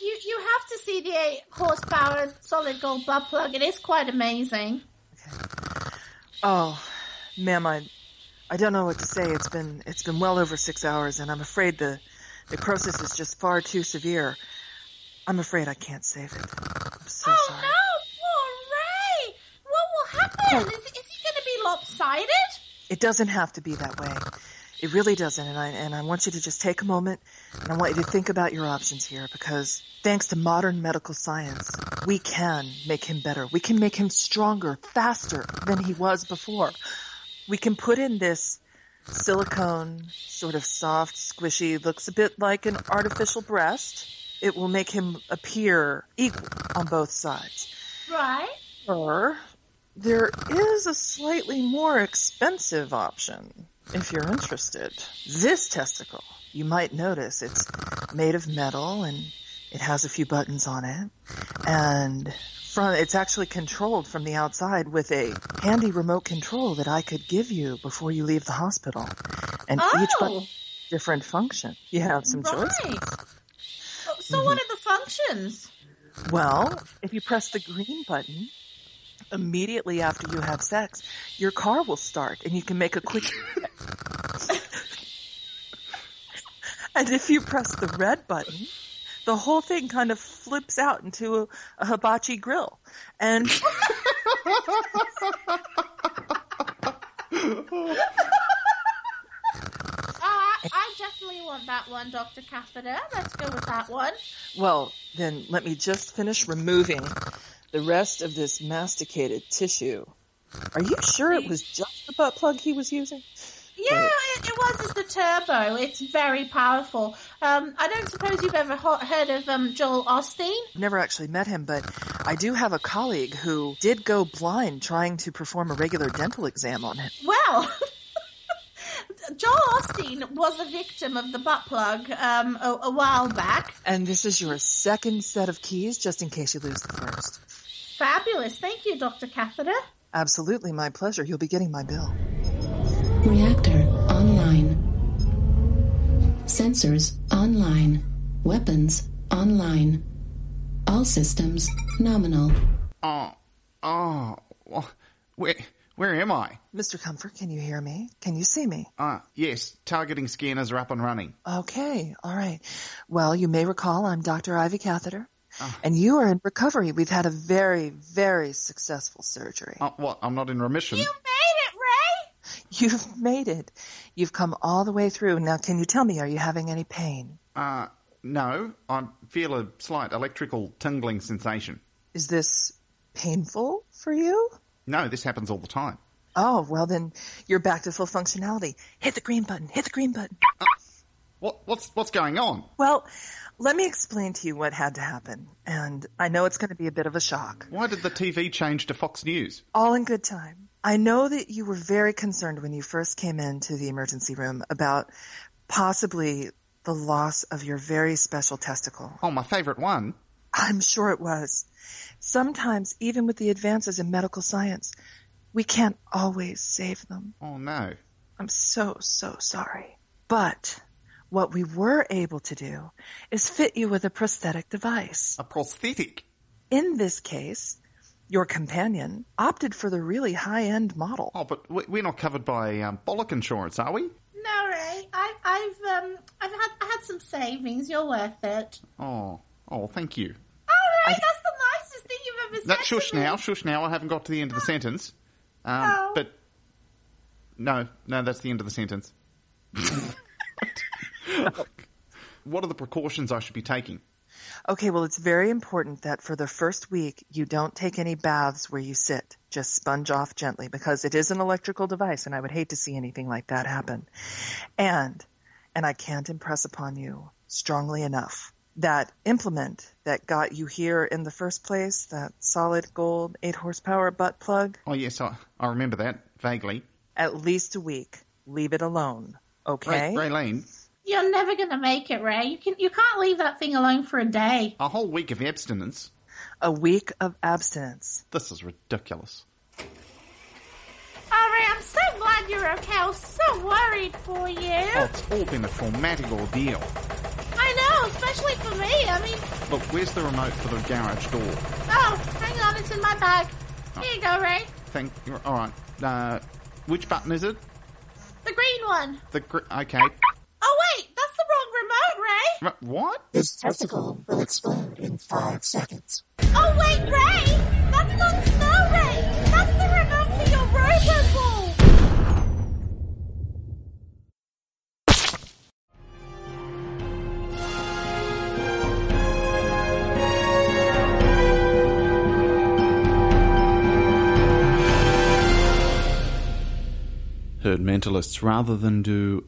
Speaker 6: You you have to see the eight horsepower solid gold butt plug. It is quite amazing.
Speaker 8: Oh, ma'am, I I don't know what to say. It's been it's been well over six hours, and I'm afraid the necrosis is just far too severe. I'm afraid I can't save it. I'm so
Speaker 6: oh
Speaker 8: sorry.
Speaker 6: no, poor Ray! What will happen? Is, is he going to be lopsided?
Speaker 8: It doesn't have to be that way. It really doesn't, and I and I want you to just take a moment, and I want you to think about your options here, because thanks to modern medical science, we can make him better. We can make him stronger, faster than he was before. We can put in this silicone, sort of soft, squishy, looks a bit like an artificial breast. It will make him appear equal on both sides.
Speaker 6: Right.
Speaker 8: Or there is a slightly more expensive option if you're interested. This testicle, you might notice it's made of metal and it has a few buttons on it. And from, it's actually controlled from the outside with a handy remote control that I could give you before you leave the hospital. And each button
Speaker 6: Oh,
Speaker 8: different function. You have some choice.
Speaker 6: right. Oh, So what mm-hmm. are the functions?
Speaker 8: Well, if you press the green button immediately after you have sex, your car will start and you can make a quick. and if you press the red button, the whole thing kind of flips out into a, a hibachi grill. And
Speaker 6: Oh, uh, I, I definitely want that one, Dr. Catheter. Let's go with that one.
Speaker 8: well, then let me just finish removing the rest of this masticated tissue. Are you sure it was just the butt plug he was using?
Speaker 6: Yeah, it, it was as the turbo. It's very powerful. Um, I don't suppose you've ever ho- heard of um, Joel Osteen?
Speaker 8: Never actually met him, but I do have a colleague who did go blind trying to perform a regular dental exam on him.
Speaker 6: Well, Joel Osteen was a victim of the butt plug um, a, a while back.
Speaker 8: And this is your second set of keys, just in case you lose the first.
Speaker 6: Fabulous. Thank you, Dr. Catheter.
Speaker 8: Absolutely, my pleasure. You'll be getting my bill.
Speaker 9: Reactor online. Sensors online. Weapons online. All systems nominal.
Speaker 1: Uh, uh, oh, oh, wh- where, where am I?
Speaker 8: Mr. Comfort, can you hear me? Can you see me?
Speaker 1: Ah, yes, targeting scanners are up and running.
Speaker 8: Okay, all right. Well, you may recall I'm Dr. Ivy Catheter, ah. and you are in recovery. We've had a very, very successful surgery.
Speaker 1: Oh, what? I'm not in remission.
Speaker 6: You made it, Ray!
Speaker 8: You've made it. You've come all the way through. Now, can you tell me, are you having any pain?
Speaker 1: Uh, no, I feel a slight electrical tingling sensation.
Speaker 8: Is this painful for you?
Speaker 1: No, this happens all the time.
Speaker 8: Oh, well then, you're back to full functionality. Hit the green button. Hit the green button.
Speaker 1: What, what's, what's going on?
Speaker 8: Well, let me explain to you what had to happen. And I know it's going to be a bit of a shock.
Speaker 1: Why did the TV change to Fox News?
Speaker 8: All in good time. I know that you were very concerned when you first came into the emergency room about possibly the loss of your very special testicle.
Speaker 1: Oh, my favorite one.
Speaker 8: I'm sure it was. Sometimes, even with the advances in medical science, we can't always save them.
Speaker 1: Oh, no.
Speaker 8: I'm so, so sorry. But what we were able to do is fit you with a prosthetic device.
Speaker 1: A prosthetic?
Speaker 8: In this case, your companion opted for the really high-end model.
Speaker 1: Oh, but we- we're not covered by um, bollock insurance, are we?
Speaker 6: No, Ray. I, I've um, I've had I had some savings. You're worth it.
Speaker 1: Oh, oh, thank you.
Speaker 6: Oh, Ray, that's the nicest thing you've ever said.
Speaker 1: That
Speaker 6: to
Speaker 1: shush
Speaker 6: me.
Speaker 1: now, shush now. I haven't got to the end of the sentence. Um,
Speaker 6: Oh.
Speaker 1: But no, no, that's the end of the sentence. what are the precautions I should be taking?
Speaker 8: Okay, well, it's very important that for the first week you don't take any baths where you sit. Just sponge off gently because it is an electrical device and I would hate to see anything like that happen. And, and I can't impress upon you strongly enough that implement that got you here in the first place, that solid gold 8 horsepower butt plug,
Speaker 1: Oh yes, I, I remember that vaguely.
Speaker 8: at least a week. Leave it alone. Okay?
Speaker 1: Ray, Raylene,
Speaker 6: You're never gonna make it, Ray. You can you can't leave that thing alone for a day.
Speaker 1: a whole week of abstinence.
Speaker 8: A week of abstinence.
Speaker 1: This is ridiculous.
Speaker 6: Oh, Ray, I'm so glad you're okay. I was so worried for you.
Speaker 1: Oh, it's all been a traumatic ordeal.
Speaker 6: I know, especially for me. I mean,
Speaker 1: Look, where's the remote for the garage door?
Speaker 6: oh, hang on, it's in my bag. Here you go, Ray.
Speaker 1: Thank you. All right. Uh, which button is it?
Speaker 6: The green one.
Speaker 1: The gr- okay.
Speaker 6: Oh wait, that's the wrong remote, Ray.
Speaker 1: R- what?
Speaker 9: This testicle will explode in five seconds.
Speaker 6: Oh wait, Ray, that's not Snow Ray. That's the remote for your Roboball.
Speaker 1: Herd mentalists, rather than do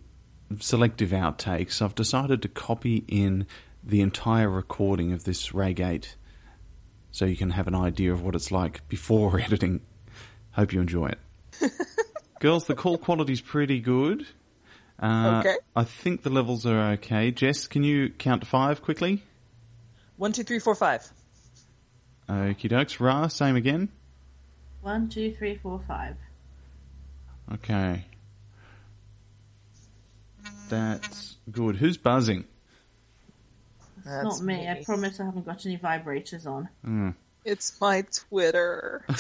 Speaker 1: selective outtakes, I've decided to copy in the entire recording of this Raygate so you can have an idea of what it's like before editing. Hope you enjoy it. Girls, the call quality's pretty good. Uh,
Speaker 8: Okay.
Speaker 1: I think the levels are okay. Jess, can you count to five quickly?
Speaker 8: One, two, three, four, five.
Speaker 1: Okie dokes. Ra, same again.
Speaker 6: One, two, three, four, five.
Speaker 1: Okay. That's good. Who's buzzing?
Speaker 8: That's
Speaker 6: Not me. I promise I haven't got any vibrators on. Hmm.
Speaker 8: It's my Twitter.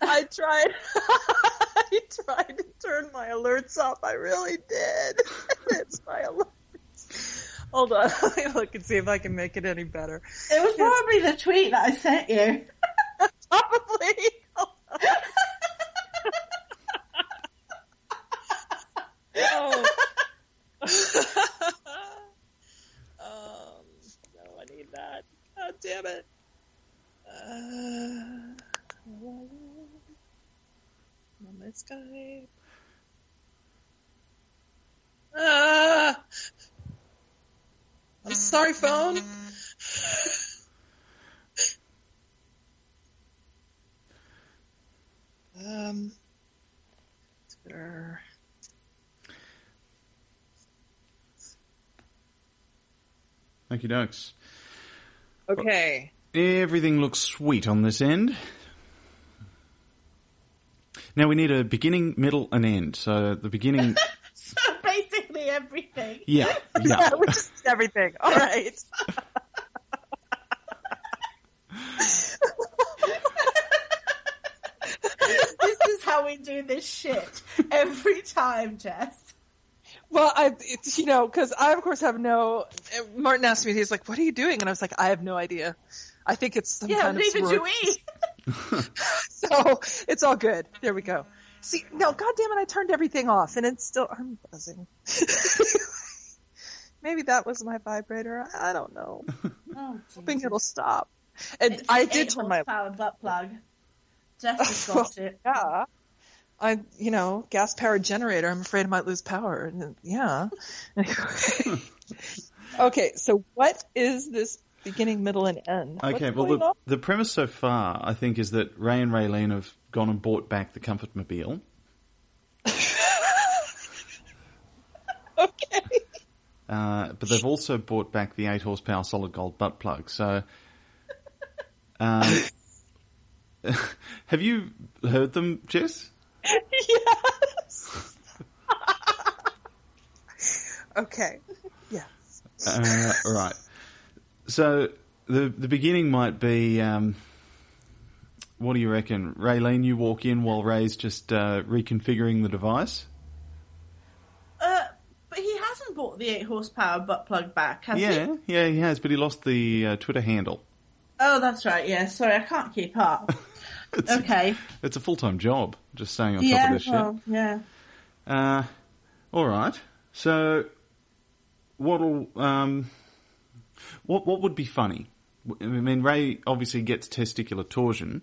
Speaker 8: I tried. I tried to turn my alerts off. I really did. it's my alerts. Hold on. Let me look and see if I can make it any better.
Speaker 6: It was probably the tweet that I sent you.
Speaker 8: Probably. Oh. um, no, I need that. God damn it. Uh, on my Skype. Ah. I'm sorry, phone. um, Twitter.
Speaker 1: Thank you, dokes.
Speaker 8: Okay.
Speaker 1: Everything looks sweet on this end. Now we need a beginning, middle, and end. So the beginning,
Speaker 6: So basically everything.
Speaker 1: yeah, yeah.
Speaker 8: Yeah, which is everything. All right.
Speaker 6: this is how we do this shit every time, Jess.
Speaker 8: Well, I, it's, you know, because I of course have no. Martin asked me, he's like, "What are you doing?" And I was like, "I have no idea. I think it's some
Speaker 6: Yeah,
Speaker 8: kind of
Speaker 6: neither do
Speaker 8: sorority."
Speaker 6: we.
Speaker 8: So it's all good. There we go. See, no, God damn it, I turned everything off, and it's still I'm buzzing. Maybe that was my vibrator. I I don't know.
Speaker 6: Oh,
Speaker 8: Hoping it'll stop. And
Speaker 6: It's
Speaker 8: I did turn my
Speaker 6: horsepower butt plug. Jess has got it.
Speaker 8: yeah. I, you know, gas powered generator. I'm afraid I might lose power. And, yeah. okay, so what is this beginning, middle, and end?
Speaker 1: Okay,
Speaker 8: What's
Speaker 1: well, the,
Speaker 8: on?
Speaker 1: the premise so far, I think, is that Ray and Raylene have gone and bought back the Comfort Mobile.
Speaker 8: okay.
Speaker 1: Uh, but they've also bought back the 8 horsepower solid gold butt plug. So, um, have you heard them, Jess?
Speaker 8: Yes. okay. Yes.
Speaker 1: Uh, right. So the the beginning might be. Um, what do you reckon, Raylene? You walk in while Ray's just uh, reconfiguring the device.
Speaker 6: Uh, but he hasn't bought the eight horsepower butt plug back, has
Speaker 1: Yeah,
Speaker 6: he?
Speaker 1: yeah, he has, but he lost the uh, Twitter handle.
Speaker 6: Oh, that's right. Yeah, sorry, I can't keep up. okay.
Speaker 1: It's a full time job, just staying on top of this
Speaker 6: Well, yeah.
Speaker 1: shit. Uh, all right. So, what'll um, what what would be funny? I mean, Ray obviously gets testicular torsion.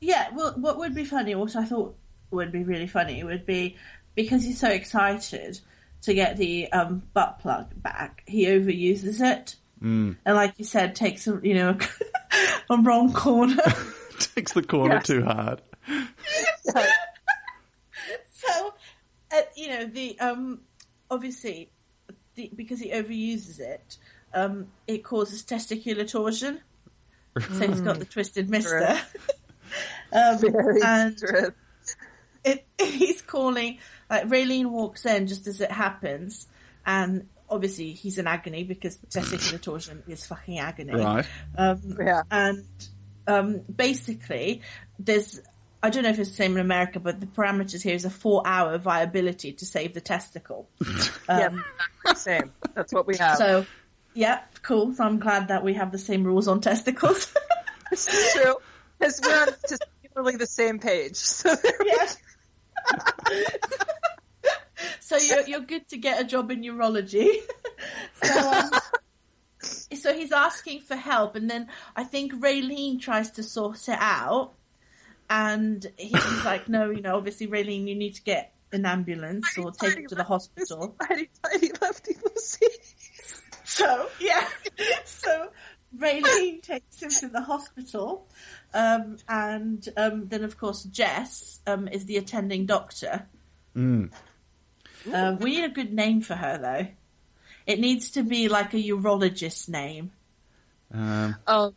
Speaker 6: Yeah, well, what would be funny, what I thought would be really funny, would be because he's so excited to get the um, butt plug back, he overuses it. Mm. And like you said, takes a, you know, a wrong corner.
Speaker 1: Takes the corner
Speaker 8: Yes.
Speaker 1: too hard.
Speaker 6: so, uh, you know, the, um, obviously, the, because he overuses it, um, it causes testicular torsion. So he's got the twisted mister. um,
Speaker 8: Very
Speaker 6: and
Speaker 8: true.
Speaker 6: it, he's calling like Raylene walks in just as it happens, and obviously he's in agony because testicular torsion is fucking agony.
Speaker 1: Right.
Speaker 6: Um,
Speaker 8: Yeah.
Speaker 6: And um, basically, there's I don't know if it's the same in America, but the parameters here is a four-hour viability to save the testicle. Um,
Speaker 8: yeah. Same. That's what we have.
Speaker 6: So, yeah, cool. So I'm glad that we have the same rules on testicles.
Speaker 8: This is true. Because we're on just the same page. So
Speaker 6: yeah. so you're you're good to get a job in urology. so um, so he's asking for help, and then I think Raylene tries to sort it out, and he's like, "No, you know, obviously, Raylene, you need to get an ambulance or take him to the hospital."
Speaker 8: Tiny, tiny lefty Lucy.
Speaker 6: So yeah, so Raylene takes him to the hospital, um, and um, then of course Jess um, is the attending doctor.
Speaker 1: Mm.
Speaker 6: Uh, we need a good name for her though. It needs to be like a urologist name.
Speaker 1: Um,
Speaker 8: oh,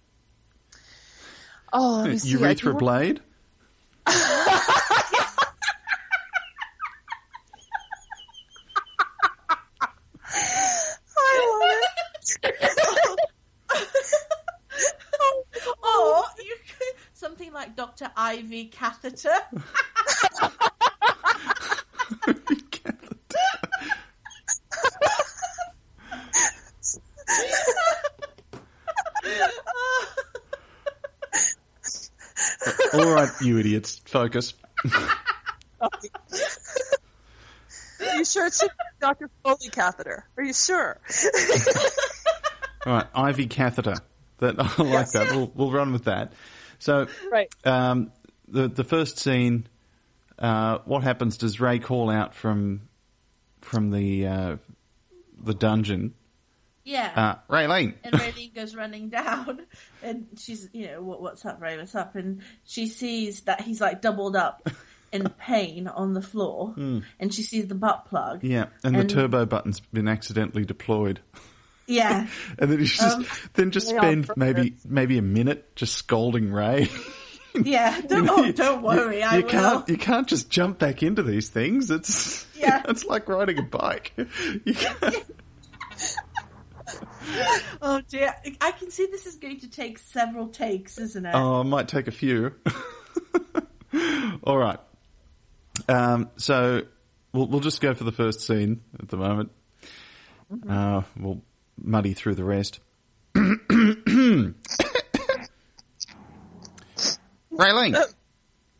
Speaker 8: let me see. I
Speaker 1: urethra
Speaker 8: do-
Speaker 1: blade.
Speaker 8: I love it.
Speaker 6: or you could something like Doctor Ivy catheter.
Speaker 1: you idiots, focus.
Speaker 8: Are you sure it's Dr. Foley catheter? Are you sure?
Speaker 1: All right, Ivy catheter. That I like that. We'll we'll run with that. So,
Speaker 8: Right.
Speaker 1: um, the the first scene. Uh, what happens? Does Ray call out from from the uh, the dungeon.
Speaker 6: Yeah.
Speaker 1: Uh, Raylene.
Speaker 6: and Raylene goes running down, and she's, you know, what, what's up, Ray? What's up? And she sees that he's like doubled up in pain on the floor, and she sees the butt plug.
Speaker 1: Hmm. Yeah, and,
Speaker 6: And-
Speaker 1: the turbo button's been accidentally deployed.
Speaker 6: Yeah.
Speaker 1: And then just
Speaker 6: Um,
Speaker 1: then just
Speaker 8: they
Speaker 1: spend maybe maybe a minute just scolding Ray.
Speaker 6: Yeah. Don't, oh, don't worry. I
Speaker 1: you
Speaker 6: will.
Speaker 1: can't you can't just jump back into these things. It's
Speaker 6: Yeah.
Speaker 1: it's like riding a bike. You can't,
Speaker 6: Oh dear. I can see this is going to take several takes, isn't it?
Speaker 1: oh, it might take a few. All right. Um, so we'll we'll just go for the first scene at the moment. Uh, we'll muddy through the rest. Raylene,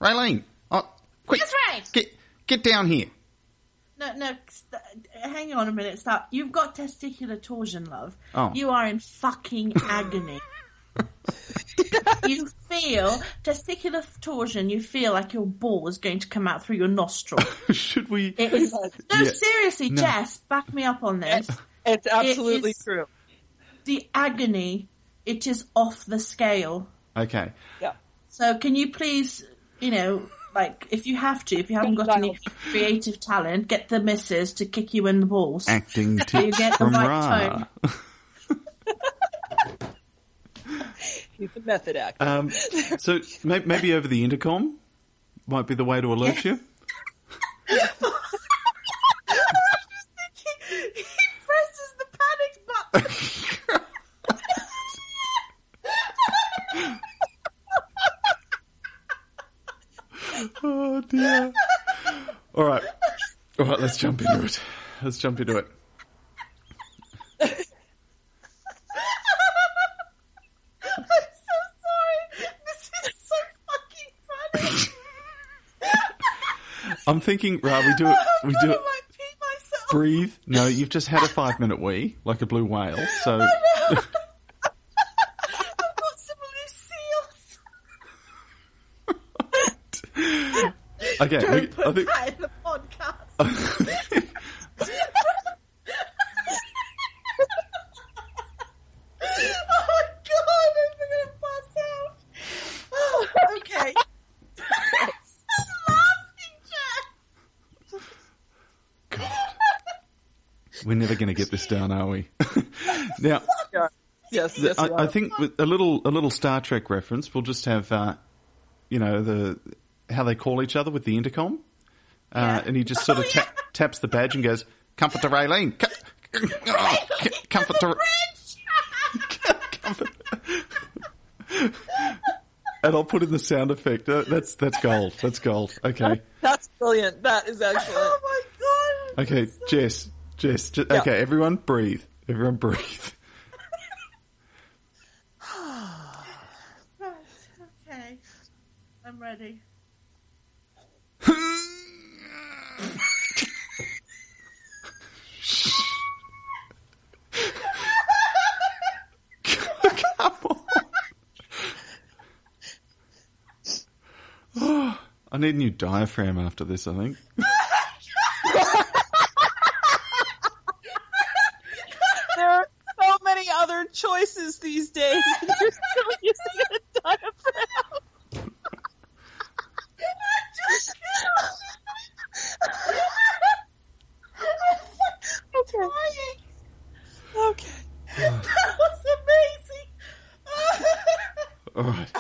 Speaker 1: Raylene, oh, quick,
Speaker 6: Yes, Ray.
Speaker 1: get get down here.
Speaker 6: No, no. St- hang on a minute. Stop. You've got testicular torsion, love.
Speaker 1: Oh.
Speaker 6: You are in fucking agony. you feel testicular torsion. You feel like your ball is going to come out through your nostril.
Speaker 1: Should we?
Speaker 6: It is. No,
Speaker 1: Yeah.
Speaker 6: seriously,
Speaker 1: No.
Speaker 6: Jess, back me up on this.
Speaker 8: It's absolutely
Speaker 6: is-
Speaker 8: true.
Speaker 6: The agony. It is off the scale.
Speaker 1: Okay.
Speaker 8: Yeah.
Speaker 6: So can you please, you know, like if you have to, if you haven't got any creative talent, get the missus to kick you in the balls.
Speaker 1: Acting
Speaker 6: you
Speaker 1: tips
Speaker 6: get the
Speaker 1: from
Speaker 6: right
Speaker 1: Ra.
Speaker 8: He's a method actor.
Speaker 1: Um, so maybe over the intercom might be the way to alert you. Oh dear. All right. All right. Let's jump into it. Let's jump into it.
Speaker 6: I'm so sorry. This is so fucking funny.
Speaker 1: I'm thinking, Ra, we do it.
Speaker 6: Oh, I'm
Speaker 1: We do
Speaker 6: gonna
Speaker 1: it.
Speaker 6: pee myself.
Speaker 1: Breathe. No, you've just had a five minute wee, like a blue whale. So
Speaker 6: I've got some loose seals.
Speaker 1: okay.
Speaker 6: Don't
Speaker 1: We,
Speaker 6: put
Speaker 1: I think
Speaker 6: that in the podcast. oh my god, I'm gonna pass out. Oh, okay. Stop laughing, Jeff.
Speaker 1: we're never going to get this down, are we? now,
Speaker 8: Yeah. Yes, yes,
Speaker 1: I, I think with a little a little Star Trek reference. We'll just have, uh, you know, the how they call each other with the intercom, uh,
Speaker 6: Yeah.
Speaker 1: and he just sort
Speaker 6: Oh,
Speaker 1: of ta-
Speaker 6: yeah.
Speaker 1: taps the badge and goes, "Comfort to Raylene, Co- oh, c- comfort to." comfort. and I'll put in the sound effect. Uh, that's that's gold. That's gold. Okay,
Speaker 8: That's brilliant. That is excellent.
Speaker 6: Oh my god.
Speaker 1: okay, Jess, Jess. J-
Speaker 8: Yeah.
Speaker 1: Okay, everyone, breathe. Everyone, breathe.
Speaker 6: Right, okay. I'm ready.
Speaker 1: Need a new diaphragm after this. I think.
Speaker 8: There are so many other choices these days. You're still using a diaphragm. okay. Okay.
Speaker 6: That was amazing.
Speaker 1: All right.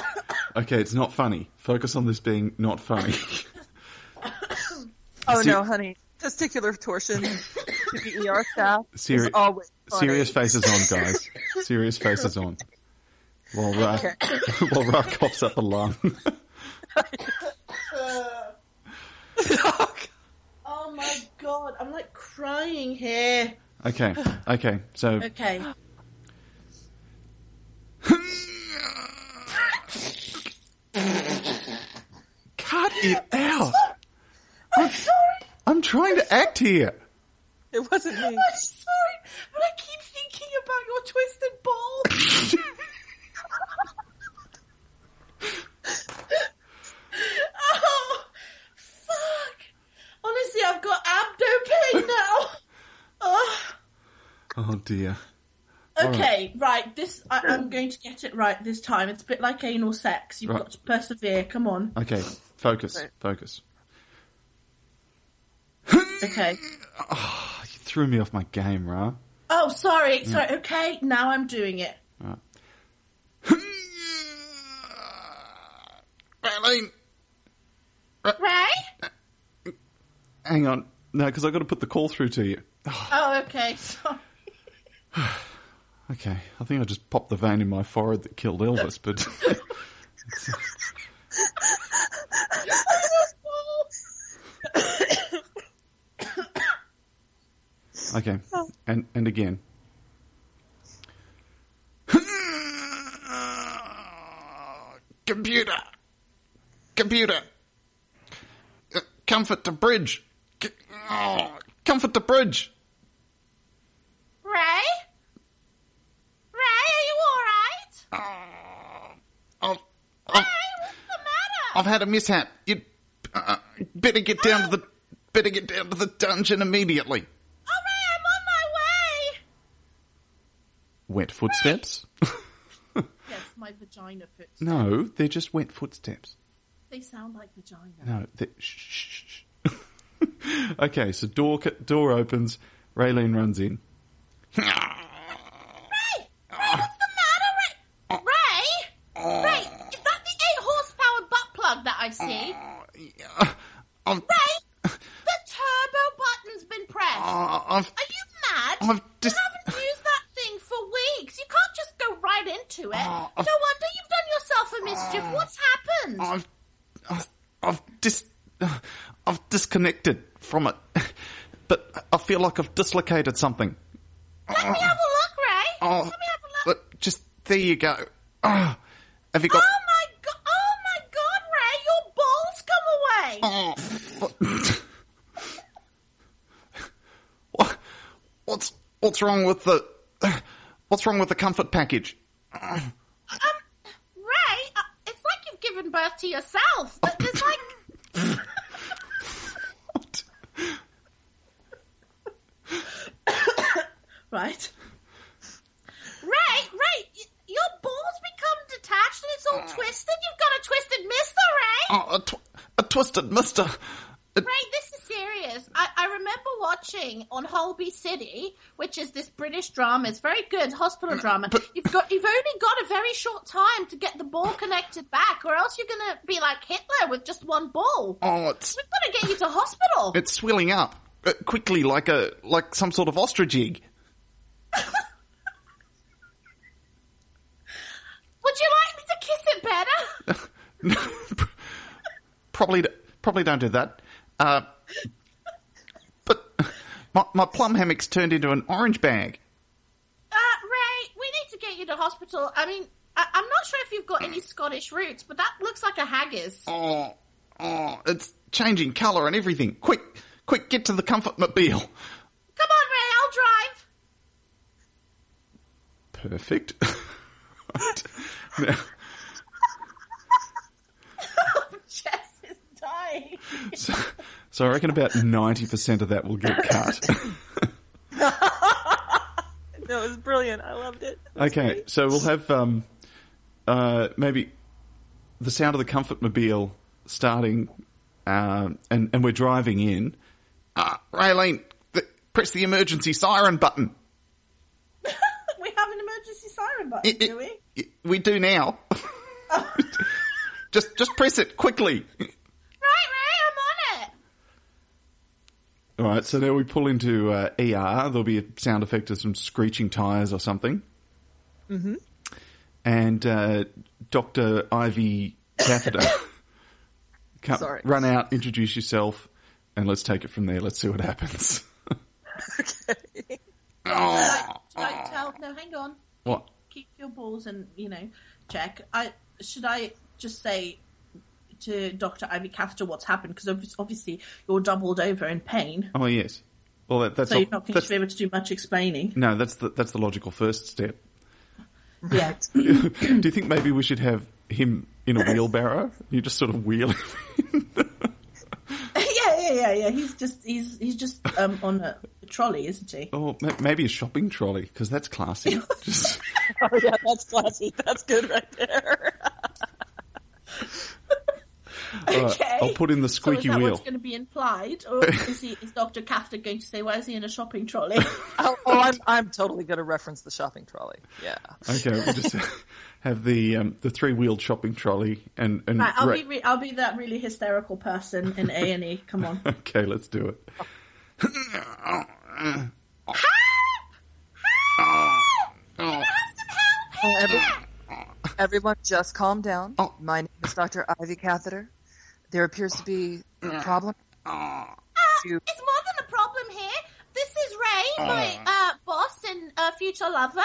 Speaker 1: Okay, it's not funny. Focus on this being not funny.
Speaker 8: Oh
Speaker 1: See-
Speaker 8: no, honey. Testicular torsion to the ER staff
Speaker 1: Seri-
Speaker 8: is always funny.
Speaker 1: Serious faces on, guys. Serious faces on. While Ra,
Speaker 8: Okay.
Speaker 1: while Ra coughs up a lung.
Speaker 6: oh my god, I'm like crying here.
Speaker 1: Okay, okay. So
Speaker 6: Okay.
Speaker 1: cut it out.
Speaker 6: I'm sorry.
Speaker 1: I'm trying to act here.
Speaker 8: It wasn't me.
Speaker 6: I'm sorry, but I keep thinking about your twisted ball. oh, fuck. Honestly, I've got abdo pain now.
Speaker 1: Oh oh dear.
Speaker 6: Okay, right. This I, I'm going to get it right this time. It's a bit like anal sex. You've
Speaker 1: Right.
Speaker 6: got to persevere. Come on.
Speaker 1: Okay, focus,
Speaker 8: Right.
Speaker 1: focus.
Speaker 6: Okay.
Speaker 1: Ah, you threw me off my game, Ra.
Speaker 6: Oh, sorry. Sorry. Okay, now I'm doing it.
Speaker 1: Raylene,
Speaker 6: Ray?
Speaker 1: hang on. No, because I've got to put the call through to you. Ah.
Speaker 6: Oh, okay. Sorry.
Speaker 1: Okay, I think I just popped the vein in my forehead that killed Elvis, but okay, and and again. Computer, computer, Uh, comfort the bridge, C- oh, comfort the bridge.
Speaker 6: Ray? Ray, are you alright?
Speaker 1: I've,
Speaker 6: Ray, what's the matter?
Speaker 1: I've had a mishap. You uh, better get down to the better get down to the dungeon immediately.
Speaker 6: Oh, Ray, I'm on my way.
Speaker 1: Wet footsteps?
Speaker 6: Yes, my vagina fits.
Speaker 1: no, they're just wet footsteps.
Speaker 6: They sound like vagina.
Speaker 1: No, shh, shh, shh. okay, so door door opens. Raylene runs in.
Speaker 6: Ray! Ray, what's the matter, Ray? Ray? Ray, is that the eight horsepower butt plug that I see?
Speaker 1: I'm,
Speaker 6: Ray, the turbo button's been pressed.
Speaker 1: uh, I've,
Speaker 6: Are you mad?
Speaker 1: I've just-
Speaker 6: You haven't used that thing for weeks. You can't just go right into it.
Speaker 1: Oh,
Speaker 6: no
Speaker 1: I've-
Speaker 6: wonder you've done yourself a mischief. What's happened?
Speaker 1: I've, I've, I've dis, I've disconnected from it, but I feel like I've dislocated something.
Speaker 6: Let me have a look, Ray.
Speaker 1: Oh,
Speaker 6: Let me have a look.
Speaker 1: just there you go. Oh, have you got?
Speaker 6: Oh my god! Oh my god, Ray! Your balls come away.
Speaker 1: Oh, what? what? What's what's wrong with the? What's wrong with the comfort package?
Speaker 6: Um, Ray, uh, it's like you've given birth to yourself. But There's like
Speaker 1: What?
Speaker 6: Right. Ray, y- your balls become detached and it's all twisted. You've got a twisted mister, Ray.
Speaker 1: Oh, a, tw- a twisted Mister. It-
Speaker 6: Ray, this is serious. I, I remember watching on Holby City, which is this British drama. It's very good hospital drama. But- You've got you've only got a very short time to get the ball connected back, or else you're gonna be like Hitler with just one ball.
Speaker 1: Oh, it's
Speaker 6: We've got to get you to hospital.
Speaker 1: it's swelling up uh, quickly, like a like some sort of ostrich egg.
Speaker 6: Would you like me to kiss it better?
Speaker 1: probably probably don't do that. Uh, but my my plum hammock's turned into an orange bag.
Speaker 6: Uh, Ray, we need to get you to hospital. I mean, I- I'm not sure if you've got any Scottish roots, but that looks like a haggis.
Speaker 1: Oh, oh, it's changing colour and everything. Quick, quick, get to the comfort mobile.
Speaker 6: Come on, Ray, I'll drive.
Speaker 1: Perfect. Right.
Speaker 6: Jess is dying.
Speaker 1: so, so I reckon about ninety percent of that will get cut.
Speaker 8: No, it was brilliant. I loved it.
Speaker 1: okay, so we'll have um, uh, maybe the sound of the comfort mobile starting, um, and and we're driving in. Uh, Raylene, the, press the emergency siren button.
Speaker 6: we have an emergency siren button,
Speaker 1: It- it-
Speaker 6: do we?
Speaker 1: We do now. just just press it quickly.
Speaker 6: Right, Ray, I'm on it.
Speaker 1: All right, so now we pull into uh, ER. There'll be a sound effect of some screeching tires or something. Mm-hmm. And uh, Doctor Ivy Catheter, come,
Speaker 8: Sorry.
Speaker 1: run out, introduce yourself, and let's take it from there. Let's see what happens.
Speaker 6: okay.
Speaker 1: oh,
Speaker 6: I tell? No, hang on.
Speaker 1: what?
Speaker 6: Keep your balls and you know check. I should I just say to Doctor Ivy Catheter what's happened because obviously you're doubled over in pain,
Speaker 1: Oh, yes. Well, that, that's
Speaker 6: so you're not going to be able to do much explaining.
Speaker 1: no. That's the that's the logical first step.
Speaker 6: Yeah.
Speaker 1: Do you think maybe we should have him in a wheelbarrow? You just sort of wheel him.
Speaker 6: Yeah, yeah, yeah, yeah. He's just he's he's just um on a trolley, isn't he?
Speaker 1: Oh, maybe a shopping trolley, because that's classy. Just,
Speaker 8: Oh yeah, that's classy. That's good right there.
Speaker 1: all right,
Speaker 6: Okay.
Speaker 1: I'll put in the
Speaker 6: So is
Speaker 1: squeaky
Speaker 6: that
Speaker 1: wheel.
Speaker 6: what's going to be implied, or is he is Doctor Catheter going to say, "Why is he in a shopping trolley?"
Speaker 8: oh, oh, I'm I'm totally going to reference the shopping trolley. Yeah.
Speaker 1: Okay, we'll just have the um, the three wheeled shopping trolley and and
Speaker 6: right, I'll
Speaker 1: ra-
Speaker 6: be re- I'll be that really hysterical person in A and E. Come on.
Speaker 1: Okay, let's do it.
Speaker 8: Oh, every- everyone, just calm down.
Speaker 1: Oh.
Speaker 8: My name is Dr. Ivy Catheter. There appears to be a problem. You-
Speaker 6: It's more than a problem here. This is Ray, my uh, boss and uh, future lover.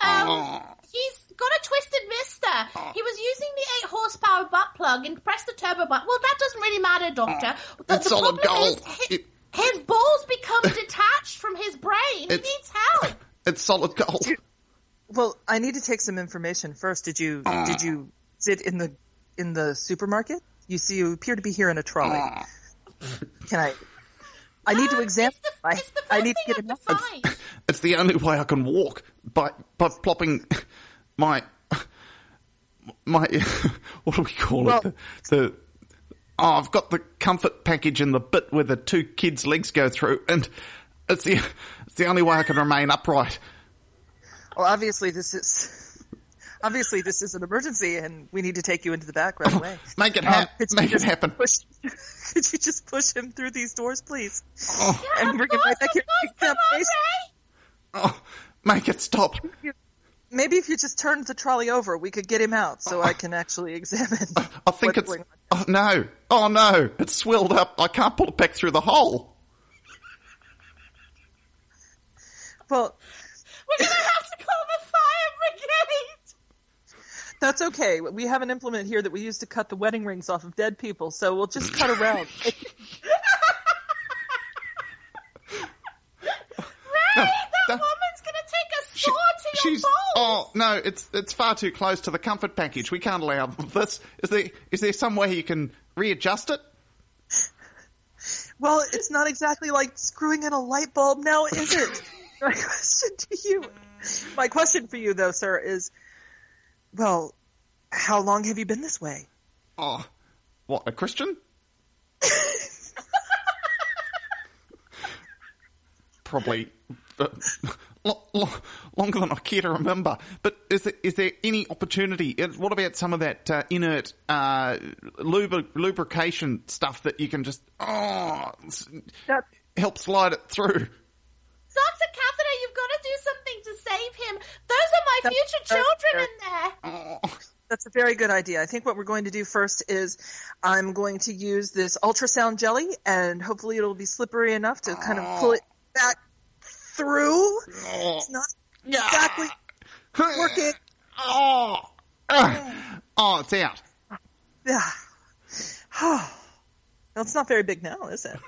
Speaker 6: Um, he's got a twisted mister. Oh. He was using the eight horsepower butt plug and pressed the turbo button. Well, that doesn't really matter, oh, Doctor. The,
Speaker 1: It's
Speaker 6: the
Speaker 1: solid gold.
Speaker 6: his,
Speaker 1: It-
Speaker 6: his balls become detached from his brain. He needs help.
Speaker 1: It's solid gold.
Speaker 8: well, I need to take some information first. Did you ah. did you sit in the in the supermarket? You see, you appear to be here in a trolley. Ah. Can I? I need to examine.
Speaker 6: It's the,
Speaker 8: I,
Speaker 6: it's the
Speaker 8: I
Speaker 6: first
Speaker 8: need to get
Speaker 6: I've
Speaker 8: him.
Speaker 6: defined.
Speaker 1: It's the only way I can walk by by plopping my my what do we call
Speaker 8: Well-
Speaker 1: it? The, the oh, I've got the comfort package and the bit where the two kids' legs go through, and it's the it's the only way I can remain upright.
Speaker 8: Well, obviously this is obviously this is an emergency, and we need to take you into the back right away.
Speaker 1: Make it
Speaker 8: Um,
Speaker 1: hap-
Speaker 8: could you
Speaker 1: make it
Speaker 8: just
Speaker 1: happen.
Speaker 8: Push, could you just push him through these doors, please?
Speaker 1: Oh,
Speaker 8: and
Speaker 6: Of
Speaker 8: bring him right back here.
Speaker 6: course, come on,
Speaker 8: Examination.
Speaker 6: Ray.
Speaker 1: oh, make it stop.
Speaker 8: Maybe if you just turned the trolley over, we could get him out, so I can actually examine.
Speaker 1: I think
Speaker 8: what's
Speaker 1: it's.
Speaker 8: going on.
Speaker 1: Oh no! Oh no! It's swelled up. I can't pull it back through the hole.
Speaker 8: Well,
Speaker 6: We're gonna have to call the fire brigade.
Speaker 8: that's okay. We have an implement here that we use to cut the wedding rings off of dead people, so we'll just cut around.
Speaker 6: Ray, that
Speaker 1: the-
Speaker 6: woman's gonna take a
Speaker 1: She-
Speaker 6: sword to your
Speaker 1: she's. Oh no! It's it's far too close to the comfort package. We can't allow this. Is there is there some way you can readjust it?
Speaker 8: Well, it's not exactly like screwing in a light bulb now, is it? My question to you, my question for you though, sir, is, well, how long have you been this way?
Speaker 1: Oh, what a Christian? Probably uh, lo- lo- longer than I care to remember. But is there, is there any opportunity? uh, What about some of that uh, inert uh, lubri- lubrication stuff that you can just oh s- help slide it through?
Speaker 6: Dr. Catheter, you've got to do something to save him. Those are my
Speaker 8: That's-
Speaker 6: future
Speaker 8: that's
Speaker 6: children in there.
Speaker 1: Oh,
Speaker 8: that's a very good idea. I think what we're going to do first is I'm going to use this ultrasound jelly, and hopefully it'll be slippery enough to kind of pull it back through. Oh. It's not exactly working.
Speaker 1: oh, oh, it's out.
Speaker 8: Yeah. well, it's not very big now, is it?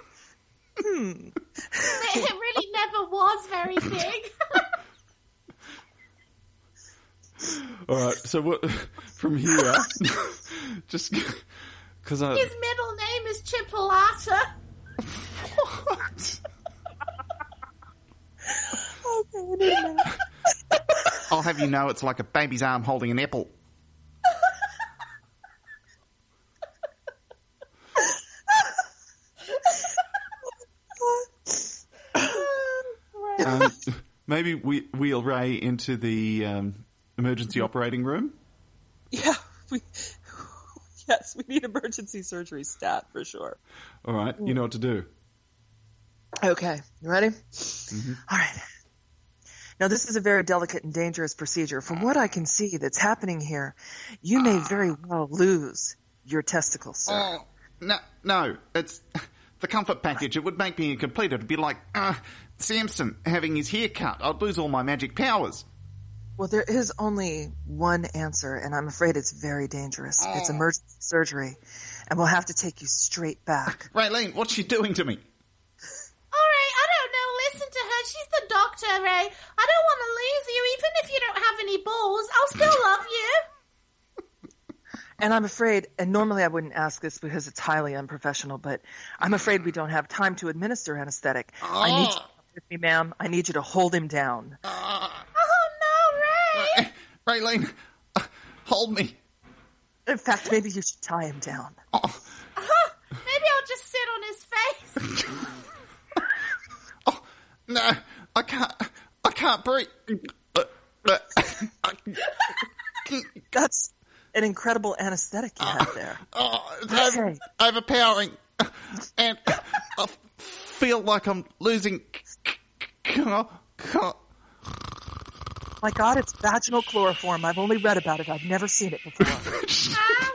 Speaker 8: Hmm.
Speaker 6: It really never was very big.
Speaker 1: All right. So what from here? just because I.
Speaker 6: His middle name is Chipolata.
Speaker 1: I'll have you know it's like a baby's arm holding an apple. Um, maybe we wheel Ray into the um, emergency operating room.
Speaker 8: Yeah, we, yes, we need emergency surgery stat for sure.
Speaker 1: All right, you know what to do.
Speaker 8: Okay, you ready? All right. Now, this is a very delicate and dangerous procedure. From what I can see that's happening here, you may very well lose your testicles, sir.
Speaker 1: Oh no, no, it's the comfort package. It would make me incomplete. It'd be like uh, Samson having his hair cut. I'd lose all my magic powers.
Speaker 8: Well, there is only one answer, and I'm afraid it's very dangerous. It's emergency surgery, and we'll have to take you straight back.
Speaker 1: Raylene, what's she doing to me?
Speaker 6: All right, I don't know. Listen to her. She's the doctor, Ray. I don't want to lose you, even if you don't have any balls. I'll still love you.
Speaker 8: And I'm afraid, and normally I wouldn't ask this because it's highly unprofessional, but I'm afraid we don't have time to administer anesthetic. I need you to with me, ma'am. I need you to hold him down.
Speaker 6: Oh no, Ray!
Speaker 1: Raylene, uh, hold me.
Speaker 8: In fact, maybe you should tie him down.
Speaker 1: Oh,
Speaker 6: Maybe I'll just sit on his face.
Speaker 1: oh, no, I can't. I can't breathe. Uh, uh,
Speaker 8: That's an incredible anesthetic you have there.
Speaker 1: Oh, it's over,
Speaker 8: Okay.
Speaker 1: overpowering, and I feel like I'm losing. c- c- c-
Speaker 8: My God, it's vaginal chloroform. I've only read about it. I've never seen it before.
Speaker 6: ah,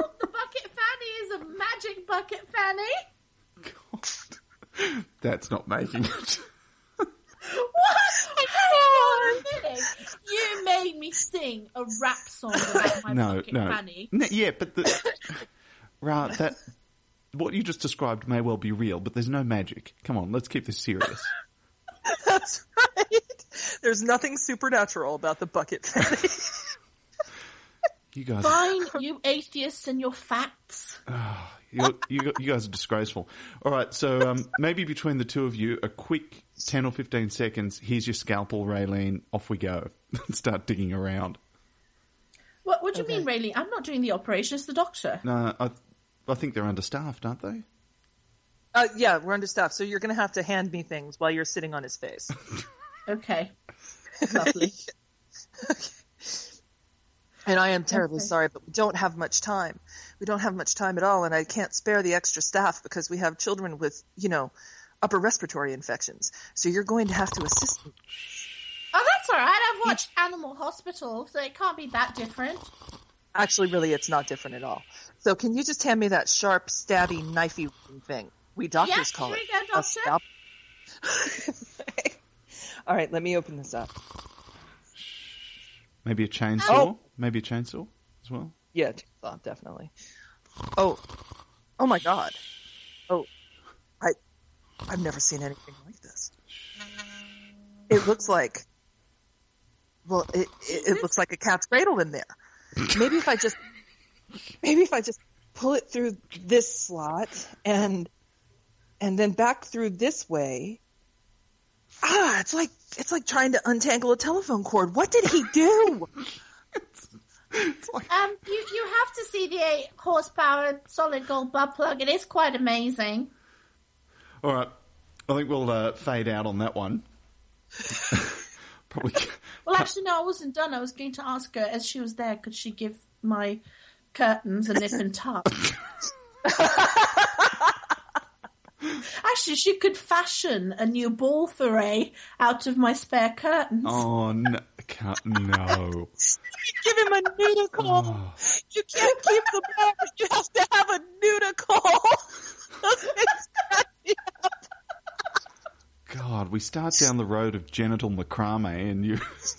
Speaker 6: well, the bucket fanny is a magic bucket fanny. God.
Speaker 1: That's not making it.
Speaker 6: What? Hang on a minute. You made me sing a rap song about my
Speaker 1: no,
Speaker 6: bucket
Speaker 1: no.
Speaker 6: fanny.
Speaker 1: No, yeah, but the right that what you just described may well be real, but there's no magic. Come on, let's keep this serious.
Speaker 8: That's right. There's nothing supernatural about the bucket fanny.
Speaker 1: You guys,
Speaker 6: Fine, you atheists and your facts.
Speaker 1: you, you, you guys are disgraceful. All right, so um, maybe between the two of you, a quick ten or fifteen seconds. Here's your scalpel, Raylene. Off we go. Start digging around.
Speaker 6: What, what do you mean, Raylene? I'm not doing the operation, it's the doctor.
Speaker 1: No, I, I think they're understaffed, aren't they?
Speaker 8: Uh, yeah, we're understaffed, so you're going to have to hand me things while you're sitting on his face.
Speaker 6: Okay. Lovely.
Speaker 8: And I am terribly
Speaker 6: Okay.
Speaker 8: sorry, but we don't have much time. We don't have much time at all, and I can't spare the extra staff because we have children with, you know, upper respiratory infections. So you're going to have to assist me.
Speaker 6: Oh, that's all right. I've watched Animal Hospital, so it can't be that different.
Speaker 8: Actually, really, it's not different at all. So can you just hand me that sharp, stabby, knifey thing? We doctors
Speaker 6: Yes,
Speaker 8: call
Speaker 6: here
Speaker 8: it
Speaker 6: you go,
Speaker 8: a
Speaker 6: doctor.
Speaker 8: scalp. all right, let me open this up.
Speaker 1: Maybe a chainsaw.
Speaker 8: Oh.
Speaker 1: Maybe a chainsaw as well.
Speaker 8: Yeah, chainsaw, definitely. Oh, oh my god. I, I've never seen anything like this. It looks like, well, it, it, it looks like a cat's cradle in there. Maybe if I just, maybe if I just pull it through this slot and, and then back through this way. Ah, it's like, it's like trying to untangle a telephone cord. What did he do?
Speaker 6: Um, you you have to see the eight horsepower solid gold butt plug. It is quite amazing.
Speaker 1: All right, I think we'll uh, fade out on that one. Probably.
Speaker 6: Well, actually, no, I wasn't done. I was going to ask her as she was there, could she give my curtains a nip and tuck? actually, she could fashion a new ball foray out of my spare curtains.
Speaker 1: Oh no! Can't, no.
Speaker 8: Give him a nudicle.
Speaker 1: Oh.
Speaker 8: You can't keep the bear. You have to have a nudicle.
Speaker 1: God, we start down the road of genital macrame, and you.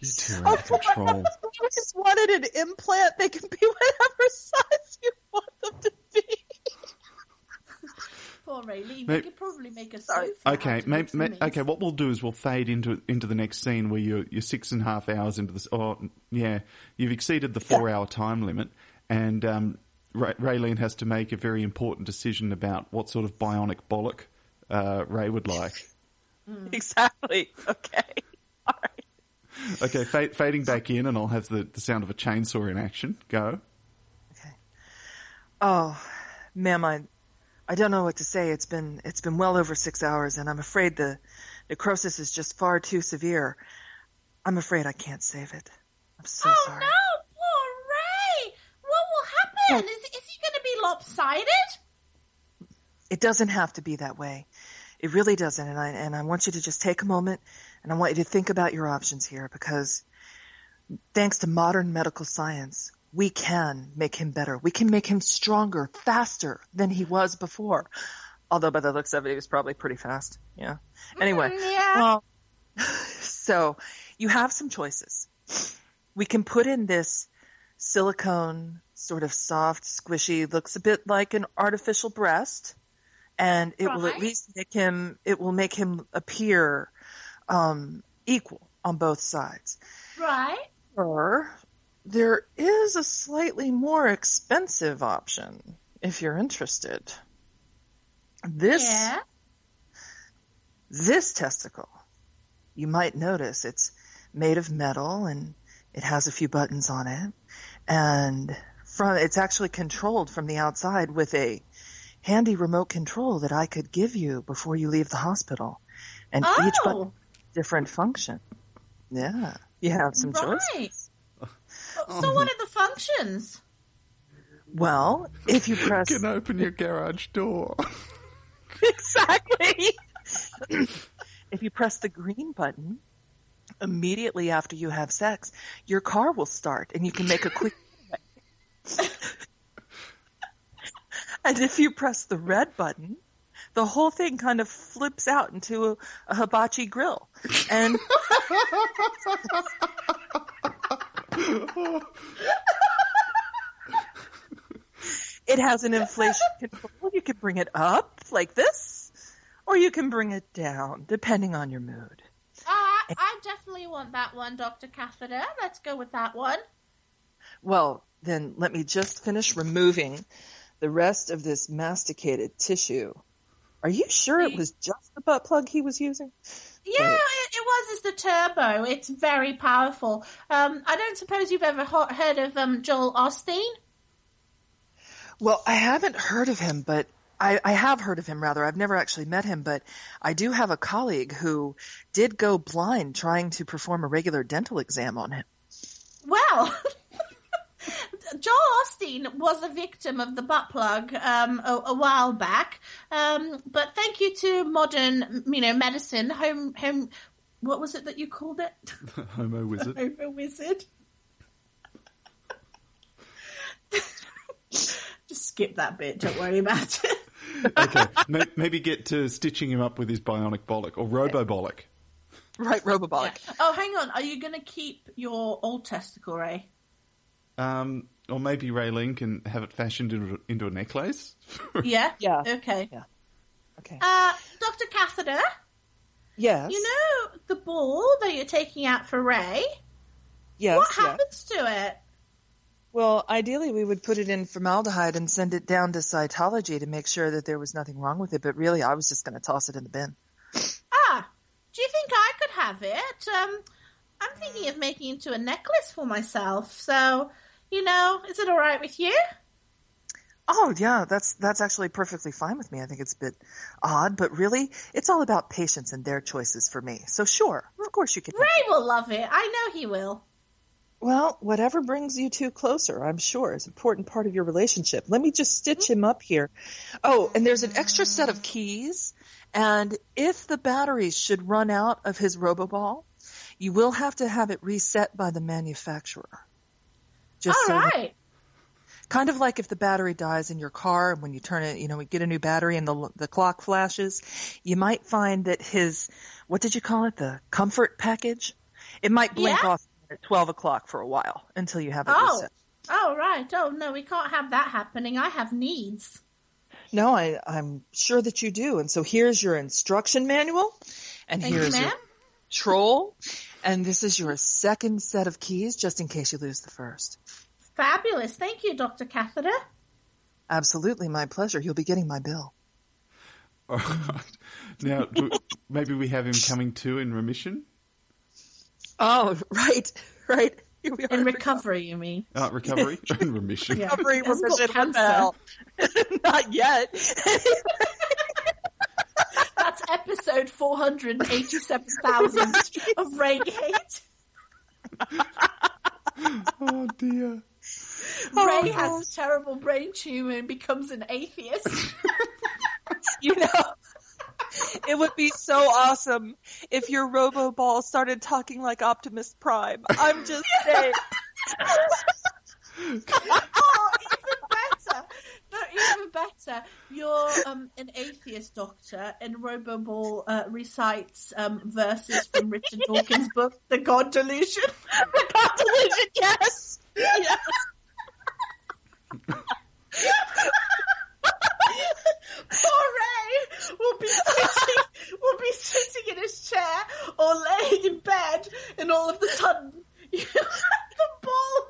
Speaker 1: you two are out of control.
Speaker 8: you just wanted an implant. They can be whatever size you want them to be.
Speaker 6: Poor Rayleigh.
Speaker 1: May-
Speaker 6: We could probably make a
Speaker 8: Sorry.
Speaker 6: sofa.
Speaker 1: Okay, may, may, okay. What we'll do is we'll fade into into the next scene where you're you're six and a half hours into this. Oh, yeah, you've exceeded the four hour time limit, and um, Ray, Raylene has to make a very important decision about what sort of bionic bollock uh, Ray would like.
Speaker 8: Exactly. Okay. All right.
Speaker 1: Okay, fa- fading back in, and I'll have the, the sound of a chainsaw in action. Go. Okay.
Speaker 8: Oh, ma'am, I, I don't know what to say. It's been it's been well over six hours, and I'm afraid the necrosis is just far too severe. I'm afraid I can't save it. I'm so
Speaker 6: Oh
Speaker 8: sorry.
Speaker 6: no, poor Ray! What happen? Is, is he going to be lopsided?
Speaker 8: It doesn't have to be that way. It really doesn't. And I, and I want you to just take a moment and I want you to think about your options here because thanks to modern medical science, we can make him better. We can make him stronger, faster than he was before. Although by the looks of it, he was probably pretty fast. Yeah. Anyway.
Speaker 6: Mm, yeah.
Speaker 8: Well, so you have some choices. We can put in this silicone, sort of soft, squishy, looks a bit like an artificial breast, and it will at least make him. It will make him appear um, equal on both sides.
Speaker 6: Right.
Speaker 8: Or there is a slightly more expensive option if you're interested. This
Speaker 6: Yeah.
Speaker 8: This testicle, you might notice it's made of metal and it has a few buttons on it. And from, it's actually controlled from the outside with a handy remote control that I could give you before you leave the hospital. And oh. each
Speaker 6: Oh.
Speaker 8: button different function. Yeah. You have some choice.
Speaker 6: Right. So what are the functions?
Speaker 8: Well, if you press
Speaker 1: Can open your garage door.
Speaker 8: exactly. if you press the green button immediately after you have sex, your car will start and you can make a quick. and if you press the red button, the whole thing kind of flips out into a, a hibachi grill. And it has an inflation control. You can bring it up like this, or you can bring it down, depending on your mood.
Speaker 6: Uh, I definitely want that one, Dr. Catheter. Let's go with that one.
Speaker 8: Well, then let me just finish removing the rest of this masticated tissue. Are you sure it was just the butt plug he was using?
Speaker 6: Yeah, it, it was as the turbo. It's very powerful. Um, I don't suppose you've ever ho- heard of um, Joel Osteen?
Speaker 8: Well, I haven't heard of him, but I, I have heard of him rather. I've never actually met him, but I do have a colleague who did go blind trying to perform a regular dental exam on him.
Speaker 6: Well, Joel Osteen was a victim of the butt plug um, a, a while back, um, but thank you to modern, you know, medicine, home, home. What was it that you called it?
Speaker 1: Homo wizard.
Speaker 6: Homo wizard. Just skip that bit. Don't worry about it.
Speaker 1: Okay, maybe get to stitching him up with his bionic bollock or robobolic.
Speaker 8: Right, Robobolic.
Speaker 6: Oh, hang on. Are you going to keep your old testicle, Ray?
Speaker 1: Um, or maybe Raylene can have it fashioned into, into a necklace.
Speaker 6: Yeah.
Speaker 8: Yeah.
Speaker 6: Okay.
Speaker 8: Yeah. Okay.
Speaker 6: Uh, Dr. Catheter,
Speaker 8: Yes.
Speaker 6: you know the ball that you're taking out for Ray?
Speaker 8: yes.
Speaker 6: what
Speaker 8: yeah.
Speaker 6: happens to it?
Speaker 8: Well, ideally, we would put it in formaldehyde and send it down to cytology to make sure that there was nothing wrong with it. But really, I was just going to toss it in the bin.
Speaker 6: Ah, do you think I could have it? Um, I'm thinking of making it into a necklace for myself. So, you know, is it all right with you?
Speaker 8: Oh yeah, that's that's actually perfectly fine with me. I think it's a bit odd, but really, it's all about patients and their choices for me. So sure, of course you can.
Speaker 6: Ray will love it. I know he will.
Speaker 8: Well, whatever brings you two closer, I'm sure, is an important part of your relationship. Let me just stitch him up here. Oh, and there's an extra set of keys, and if the batteries should run out of his Roboball, you will have to have it reset by the manufacturer. Just
Speaker 6: all
Speaker 8: so that- kind of like if the battery dies in your car and when you turn it, you know, we get a new battery and the the clock flashes, you might find that his what did you call it, the comfort package, it might blink
Speaker 6: Yeah.
Speaker 8: off at twelve o'clock for a while until you have it
Speaker 6: Oh.
Speaker 8: reset.
Speaker 6: Oh, right. Oh, no, we can't have that happening. I have needs.
Speaker 8: No, I, I'm sure that you do. And so here's your instruction manual, and
Speaker 6: Thank you,
Speaker 8: here's your
Speaker 6: ma'am.
Speaker 8: Control, and this is your second set of keys, just in case you lose the first.
Speaker 6: Fabulous. Thank you, Dr. Catheter.
Speaker 8: Absolutely, my pleasure. You'll be getting my bill.
Speaker 1: All right. Now, do, maybe we have him coming to in remission.
Speaker 8: Oh, right, right. Here we are.
Speaker 6: In recovery, you mean?
Speaker 1: Uh, recovery in remission.
Speaker 6: Yeah.
Speaker 8: recovery
Speaker 6: He
Speaker 8: remission.
Speaker 6: Cancer.
Speaker 8: Not yet.
Speaker 6: That's episode 487,000 of Raygate.
Speaker 1: Oh dear.
Speaker 6: Ray oh, has a terrible brain tumor and becomes an atheist.
Speaker 8: you know, it would be so awesome if your Robo Ball started talking like Optimus Prime. I'm just saying.
Speaker 6: oh, even better. No, even better. You're um, an atheist doctor, and Roboball uh, recites um, verses from Richard Dawkins' book, The God Delusion.
Speaker 8: the God delusion, yes. yes.
Speaker 6: Poor Ray will be sitting, will be sitting in his chair or laying in bed, and all of a sudden, you know, the ball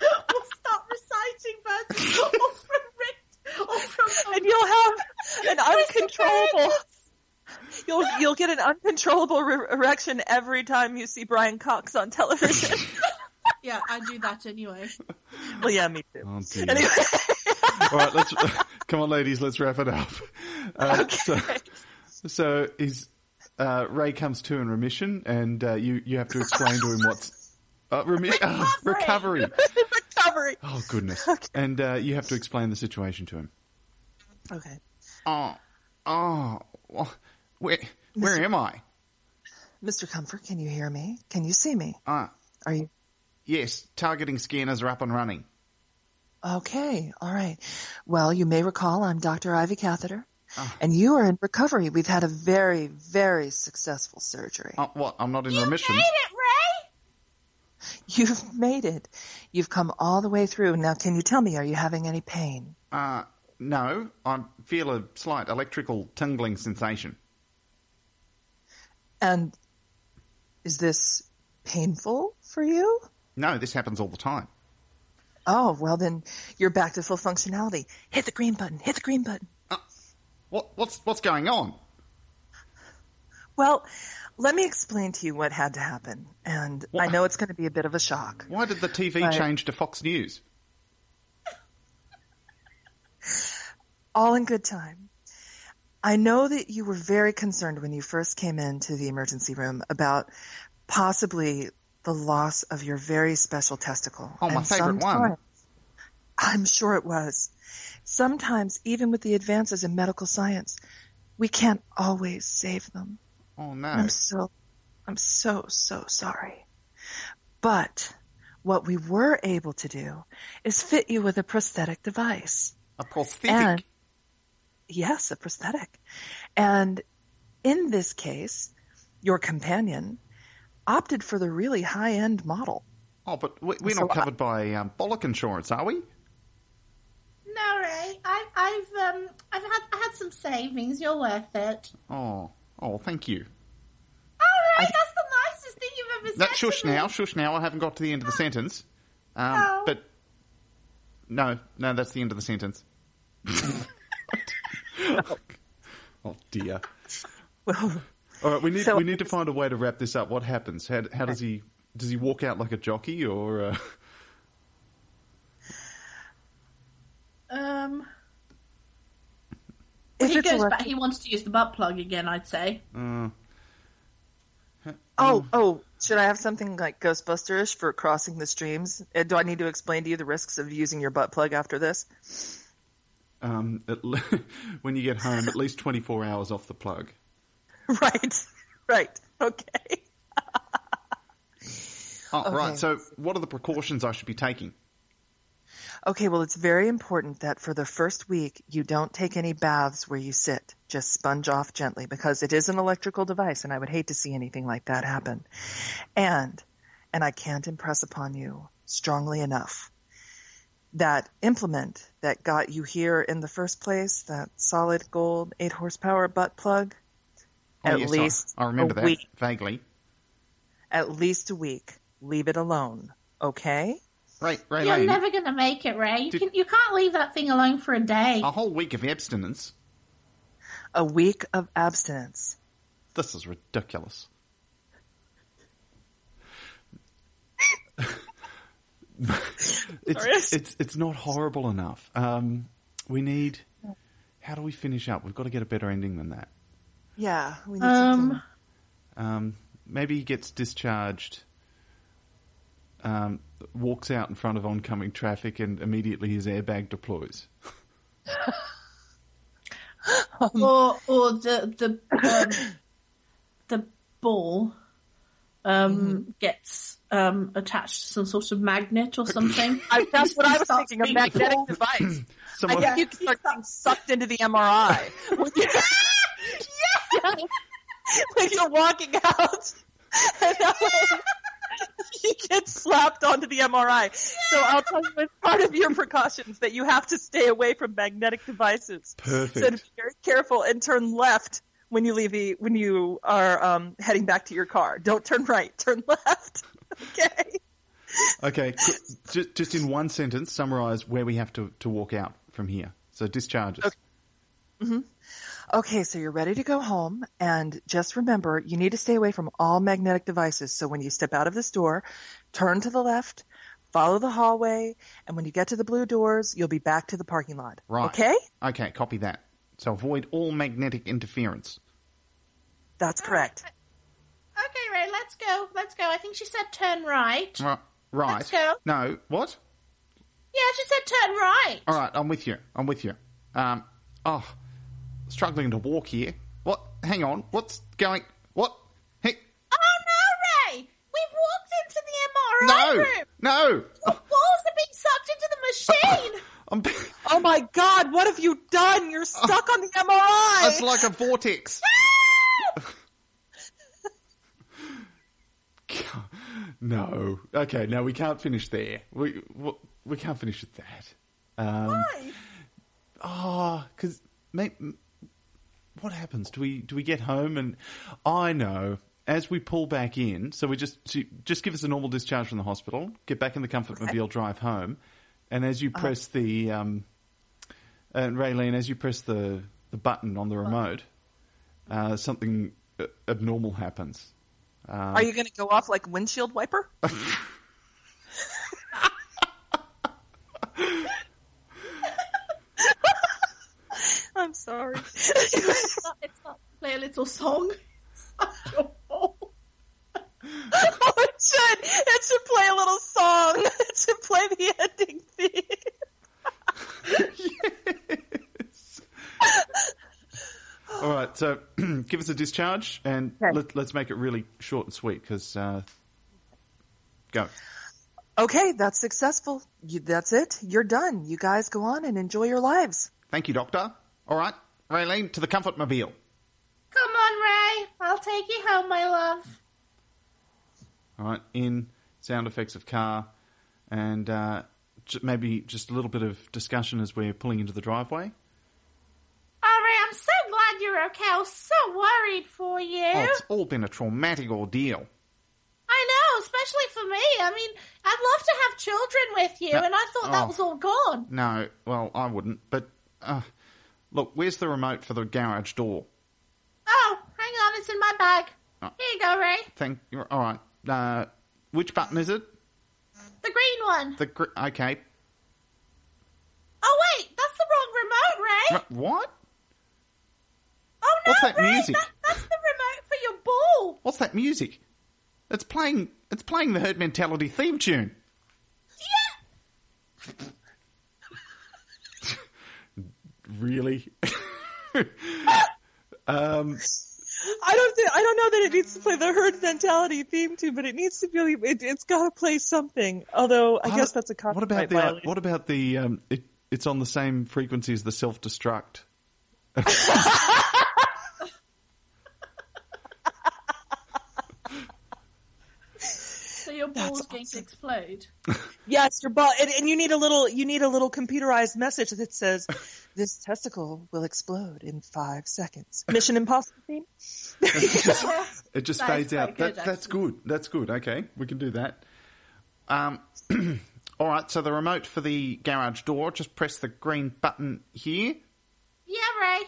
Speaker 6: will start reciting verses or from Rick, or from
Speaker 8: And you'll have an uncontrollable. You'll you'll get an uncontrollable re- erection every time you see Brian Cox on television.
Speaker 6: Yeah, I do that anyway.
Speaker 8: well, yeah, me too.
Speaker 1: Oh.
Speaker 8: Anyway,
Speaker 1: All right, let's come on, ladies. Let's wrap it up. Uh, So, so is uh, Ray comes to in remission, and uh, you you have to explain to him what's uh, remi- uh, recovery.
Speaker 8: Recovery.
Speaker 1: Oh goodness! And uh, you have to explain the situation to him.
Speaker 8: Okay,
Speaker 1: Oh, oh, wh- where where am I?
Speaker 8: Mr. Comfort, can you hear me? Can you see me?
Speaker 1: Uh,
Speaker 8: Are you
Speaker 1: yes, targeting scanners are up and running.
Speaker 8: okay? All right. Well, you may recall I'm Dr. Ivy Catheter, and you are in recovery. We've had a very, very successful surgery.
Speaker 1: Oh, what? I'm not in
Speaker 6: You
Speaker 1: remission.
Speaker 6: made it, Ray!
Speaker 8: You've made it. You've come all the way through. Now, can you tell me, are you having any pain?
Speaker 1: Uh, no, I feel a slight electrical tingling sensation.
Speaker 8: And is this painful for you?
Speaker 1: No, this happens all the time.
Speaker 8: Oh, well then you're back to full functionality. Hit the green button. Hit the green button.
Speaker 1: What what's what's going on?
Speaker 8: Well, let me explain to you what had to happen. And I know it's going to be a bit of a shock.
Speaker 1: Why did the TV
Speaker 8: Right.
Speaker 1: change to Fox News?
Speaker 8: All in good time. I know that you were very concerned when you first came into the emergency room about possibly the loss of your very special testicle.
Speaker 1: Oh, my
Speaker 8: And
Speaker 1: favorite one.
Speaker 8: I'm sure it was. Sometimes, even with the advances in medical science, we can't always save them.
Speaker 1: Oh no.
Speaker 8: I'm so, I'm so, so sorry. But what we were able to do is fit you with a prosthetic device.
Speaker 1: A prosthetic.
Speaker 8: And yes, a prosthetic. And in this case, your companion opted for the really high end model.
Speaker 1: oh, but we- we're
Speaker 8: So
Speaker 1: not
Speaker 8: I-
Speaker 1: covered by um, bollock insurance, are we?
Speaker 6: No, Ray. I, I've um, I've had I had some savings. You're worth it.
Speaker 1: Oh, oh, thank you.
Speaker 6: Oh, Ray, that's the nicest thing you've ever said.
Speaker 1: That shush
Speaker 6: to me.
Speaker 1: now, shush now. I haven't got to the end of the sentence. Um,
Speaker 6: Oh.
Speaker 1: But no, no, that's the end of the sentence. oh dear.
Speaker 8: Well,
Speaker 1: All right, we need
Speaker 8: So-
Speaker 1: we need to find a way to wrap this up. What happens? How, how does he does he walk out like a jockey or? Uh,
Speaker 6: Um,
Speaker 8: if
Speaker 6: he
Speaker 8: it's
Speaker 6: goes back. He wants to use the butt plug again. I'd say.
Speaker 1: uh,
Speaker 8: oh, oh, should I have something like Ghostbusterish for crossing the streams? Uh, Do I need to explain to you the risks of using your butt plug after this?
Speaker 1: um, at le- when you get home, at least twenty four hours off the plug.
Speaker 8: right, right, okay.
Speaker 1: Oh,
Speaker 8: Okay.
Speaker 1: right. So, what are the precautions I should be taking?
Speaker 8: Okay, well, it's very important that for the first week you don't take any baths where you sit. Just sponge off gently because it is an electrical device and I would hate to see anything like that happen. And, and I can't impress upon you strongly enough that implement that got you here in the first place, that solid gold 8 horsepower butt plug,
Speaker 1: Oh,
Speaker 8: at
Speaker 1: yes, I-
Speaker 8: least
Speaker 1: I, remember
Speaker 8: a
Speaker 1: that
Speaker 8: week.
Speaker 1: vaguely.
Speaker 8: At least a week. Leave it alone. Okay?
Speaker 1: Right, right,
Speaker 6: You're
Speaker 1: lady.
Speaker 6: never gonna make it, Ray. You
Speaker 1: Did-
Speaker 6: can. You can't leave that thing alone for a day.
Speaker 1: A whole week of abstinence.
Speaker 8: A week of abstinence.
Speaker 1: This is ridiculous. it's, it's it's not horrible enough. Um, we need. How do we finish up? We've got to get a better ending than that.
Speaker 8: Yeah, we need something.
Speaker 6: Um,
Speaker 1: Um, maybe he gets discharged, um, walks out in front of oncoming traffic, and immediately his airbag deploys.
Speaker 6: or or the the um, the ball um, gets um, attached to some sort of magnet or something.
Speaker 8: I, that's what I was
Speaker 6: Starts
Speaker 8: thinking, a magnetic
Speaker 6: pulled.
Speaker 8: device.
Speaker 1: Someone,
Speaker 8: I think you can start getting sucked into the MRI. when, you, when you're walking out. And that way you get slapped onto the MRI. So I'll tell you as part of your precautions that you have to stay away from magnetic devices.
Speaker 1: Perfect.
Speaker 8: So to be very careful and turn left when you leave the when you are um, heading back to your car. Don't turn right, turn left. Okay.
Speaker 1: Okay, just, just in one sentence, summarize where we have to, to walk out from here. So discharges.
Speaker 8: Okay. Okay, so you're ready to go home, and just remember, you need to stay away from all magnetic devices. So when you step out of this door, turn to the left, follow the hallway, and when you get to the blue doors, you'll be back to the parking lot.
Speaker 1: Right.
Speaker 8: Okay?
Speaker 1: Okay, copy that. So avoid all magnetic interference.
Speaker 8: That's correct.
Speaker 6: Okay, Ray, let's go. Let's go. I think she said turn right.
Speaker 1: Right. Right.
Speaker 6: Let's go.
Speaker 1: No, what?
Speaker 6: Yeah, she said turn right.
Speaker 1: All right, I'm with you. I'm with you. Um, oh, struggling to walk here. What? Hang on. What's going? What? Hey,
Speaker 6: Oh no, Ray! We've walked into the MRI
Speaker 1: no,
Speaker 6: room.
Speaker 1: no.
Speaker 6: Your balls are being sucked into the machine.
Speaker 1: I'm.
Speaker 8: Oh my god, what have you done? You're stuck on the MRI!
Speaker 1: It's like a vortex. no. Okay, no, we can't finish there. We we, we can't finish with that. Um,
Speaker 6: Why?
Speaker 1: Oh, because what happens? Do we do we get home and I know as we pull back in, so we just just give us a normal discharge from the hospital, get back in the comfort mobile, drive home, and as you press the um, and Raylene, as you press the the button on the remote, uh, something uh, abnormal happens.
Speaker 8: Are you going to go off like windshield wiper? I'm sorry.
Speaker 6: It's not, it's not play a little song. It's not your fault.
Speaker 8: oh, it should. It should play a little song. It should play the ending theme. yes.
Speaker 1: All right, so give us a discharge and
Speaker 8: Okay.
Speaker 1: let, let's make it really short and sweet because uh, go.
Speaker 8: Okay, that's successful. You, that's it. You're done. You guys go on and enjoy your lives.
Speaker 1: Thank you, Doctor. All right, Raylene, to the comfort mobile.
Speaker 6: Come on, Ray. I'll take you home, my love.
Speaker 1: All right, in sound effects of car, and uh, j- maybe just a little bit of discussion as we're pulling into the driveway.
Speaker 6: Oh, Ray, I'm so glad you're okay. I was so worried for you.
Speaker 1: Oh, it's all been a traumatic ordeal.
Speaker 6: I know, especially for me. I mean, I'd love to have children with you,
Speaker 1: No.
Speaker 6: and I thought that
Speaker 1: Oh.
Speaker 6: was all gone.
Speaker 1: No, well, I wouldn't. But uh, look, where's the remote for the garage door?
Speaker 6: Oh, hang on, it's in my bag.
Speaker 1: Oh.
Speaker 6: Here you go, Ray.
Speaker 1: Thank. You. All right. Uh, which button is it?
Speaker 6: The green one.
Speaker 1: The gr- okay.
Speaker 6: Oh, wait, that's the wrong remote, Ray.
Speaker 1: R- what?
Speaker 6: Oh, no,
Speaker 1: What's that
Speaker 6: Ray,
Speaker 1: music?
Speaker 6: That, that's the remote for your ball.
Speaker 1: What's that music? It's playing. It's playing the herd mentality theme tune.
Speaker 6: Yeah.
Speaker 1: Really? um.
Speaker 8: I don't think I don't know that it needs to play the herd mentality theme tune, but it needs to be. It, it's got to play something. Although I guess that's a
Speaker 1: What about the? uh,
Speaker 8: violation.
Speaker 1: what about the? Um, it, it's on the same frequency as the self destruct.
Speaker 6: your ball's going to explode.
Speaker 8: Yes, your ball, and, and you need a little. You need a little computerized message that says, "This testicle will explode in five seconds." Mission Impossible theme.
Speaker 1: It just
Speaker 6: That is
Speaker 1: fades out.
Speaker 6: good,
Speaker 1: that, that's good. That's good. Okay, we can do that. Um, all right. So the remote for the garage door. Just press the green button here.
Speaker 6: Yeah, Ray.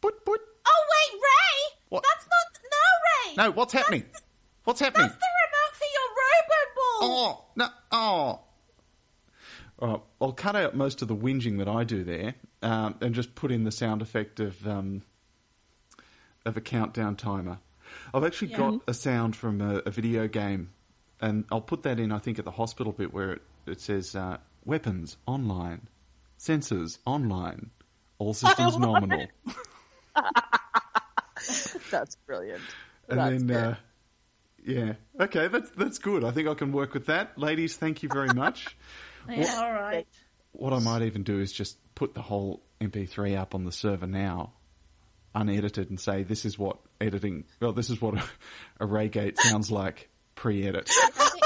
Speaker 1: Boot boot.
Speaker 6: Oh, wait, Ray.
Speaker 1: What?
Speaker 6: That's not. No, Ray.
Speaker 1: No, what's happening? What's happening?
Speaker 6: That's the remote for your robo ball.
Speaker 1: Oh no! Oh. Right, I'll cut out most of the whinging that I do there, um, and just put in the sound effect of um, of a countdown timer. I've actually got a sound from a, a video game, and I'll put that in. I think at the hospital bit where it, it says uh, "weapons online, sensors online, all systems nominal,"
Speaker 8: That's brilliant.
Speaker 1: and
Speaker 8: That's
Speaker 1: then. Uh, yeah. Okay, that's that's good. I think I can work with that. Ladies, thank you very much.
Speaker 6: Yeah, all right.
Speaker 1: What I might even do is just put the whole MP3 up on the server now, unedited, and say this is what editing. Well, this is what a, a Raygate sounds like pre-edit.
Speaker 6: I think,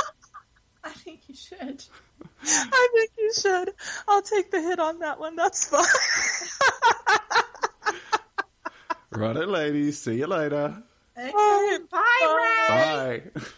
Speaker 6: I think you should.
Speaker 8: I think you should. I'll take the hit on that one. That's fine.
Speaker 1: right, ladies. See you later.
Speaker 6: Okay. Bye, Ray.
Speaker 1: Bye.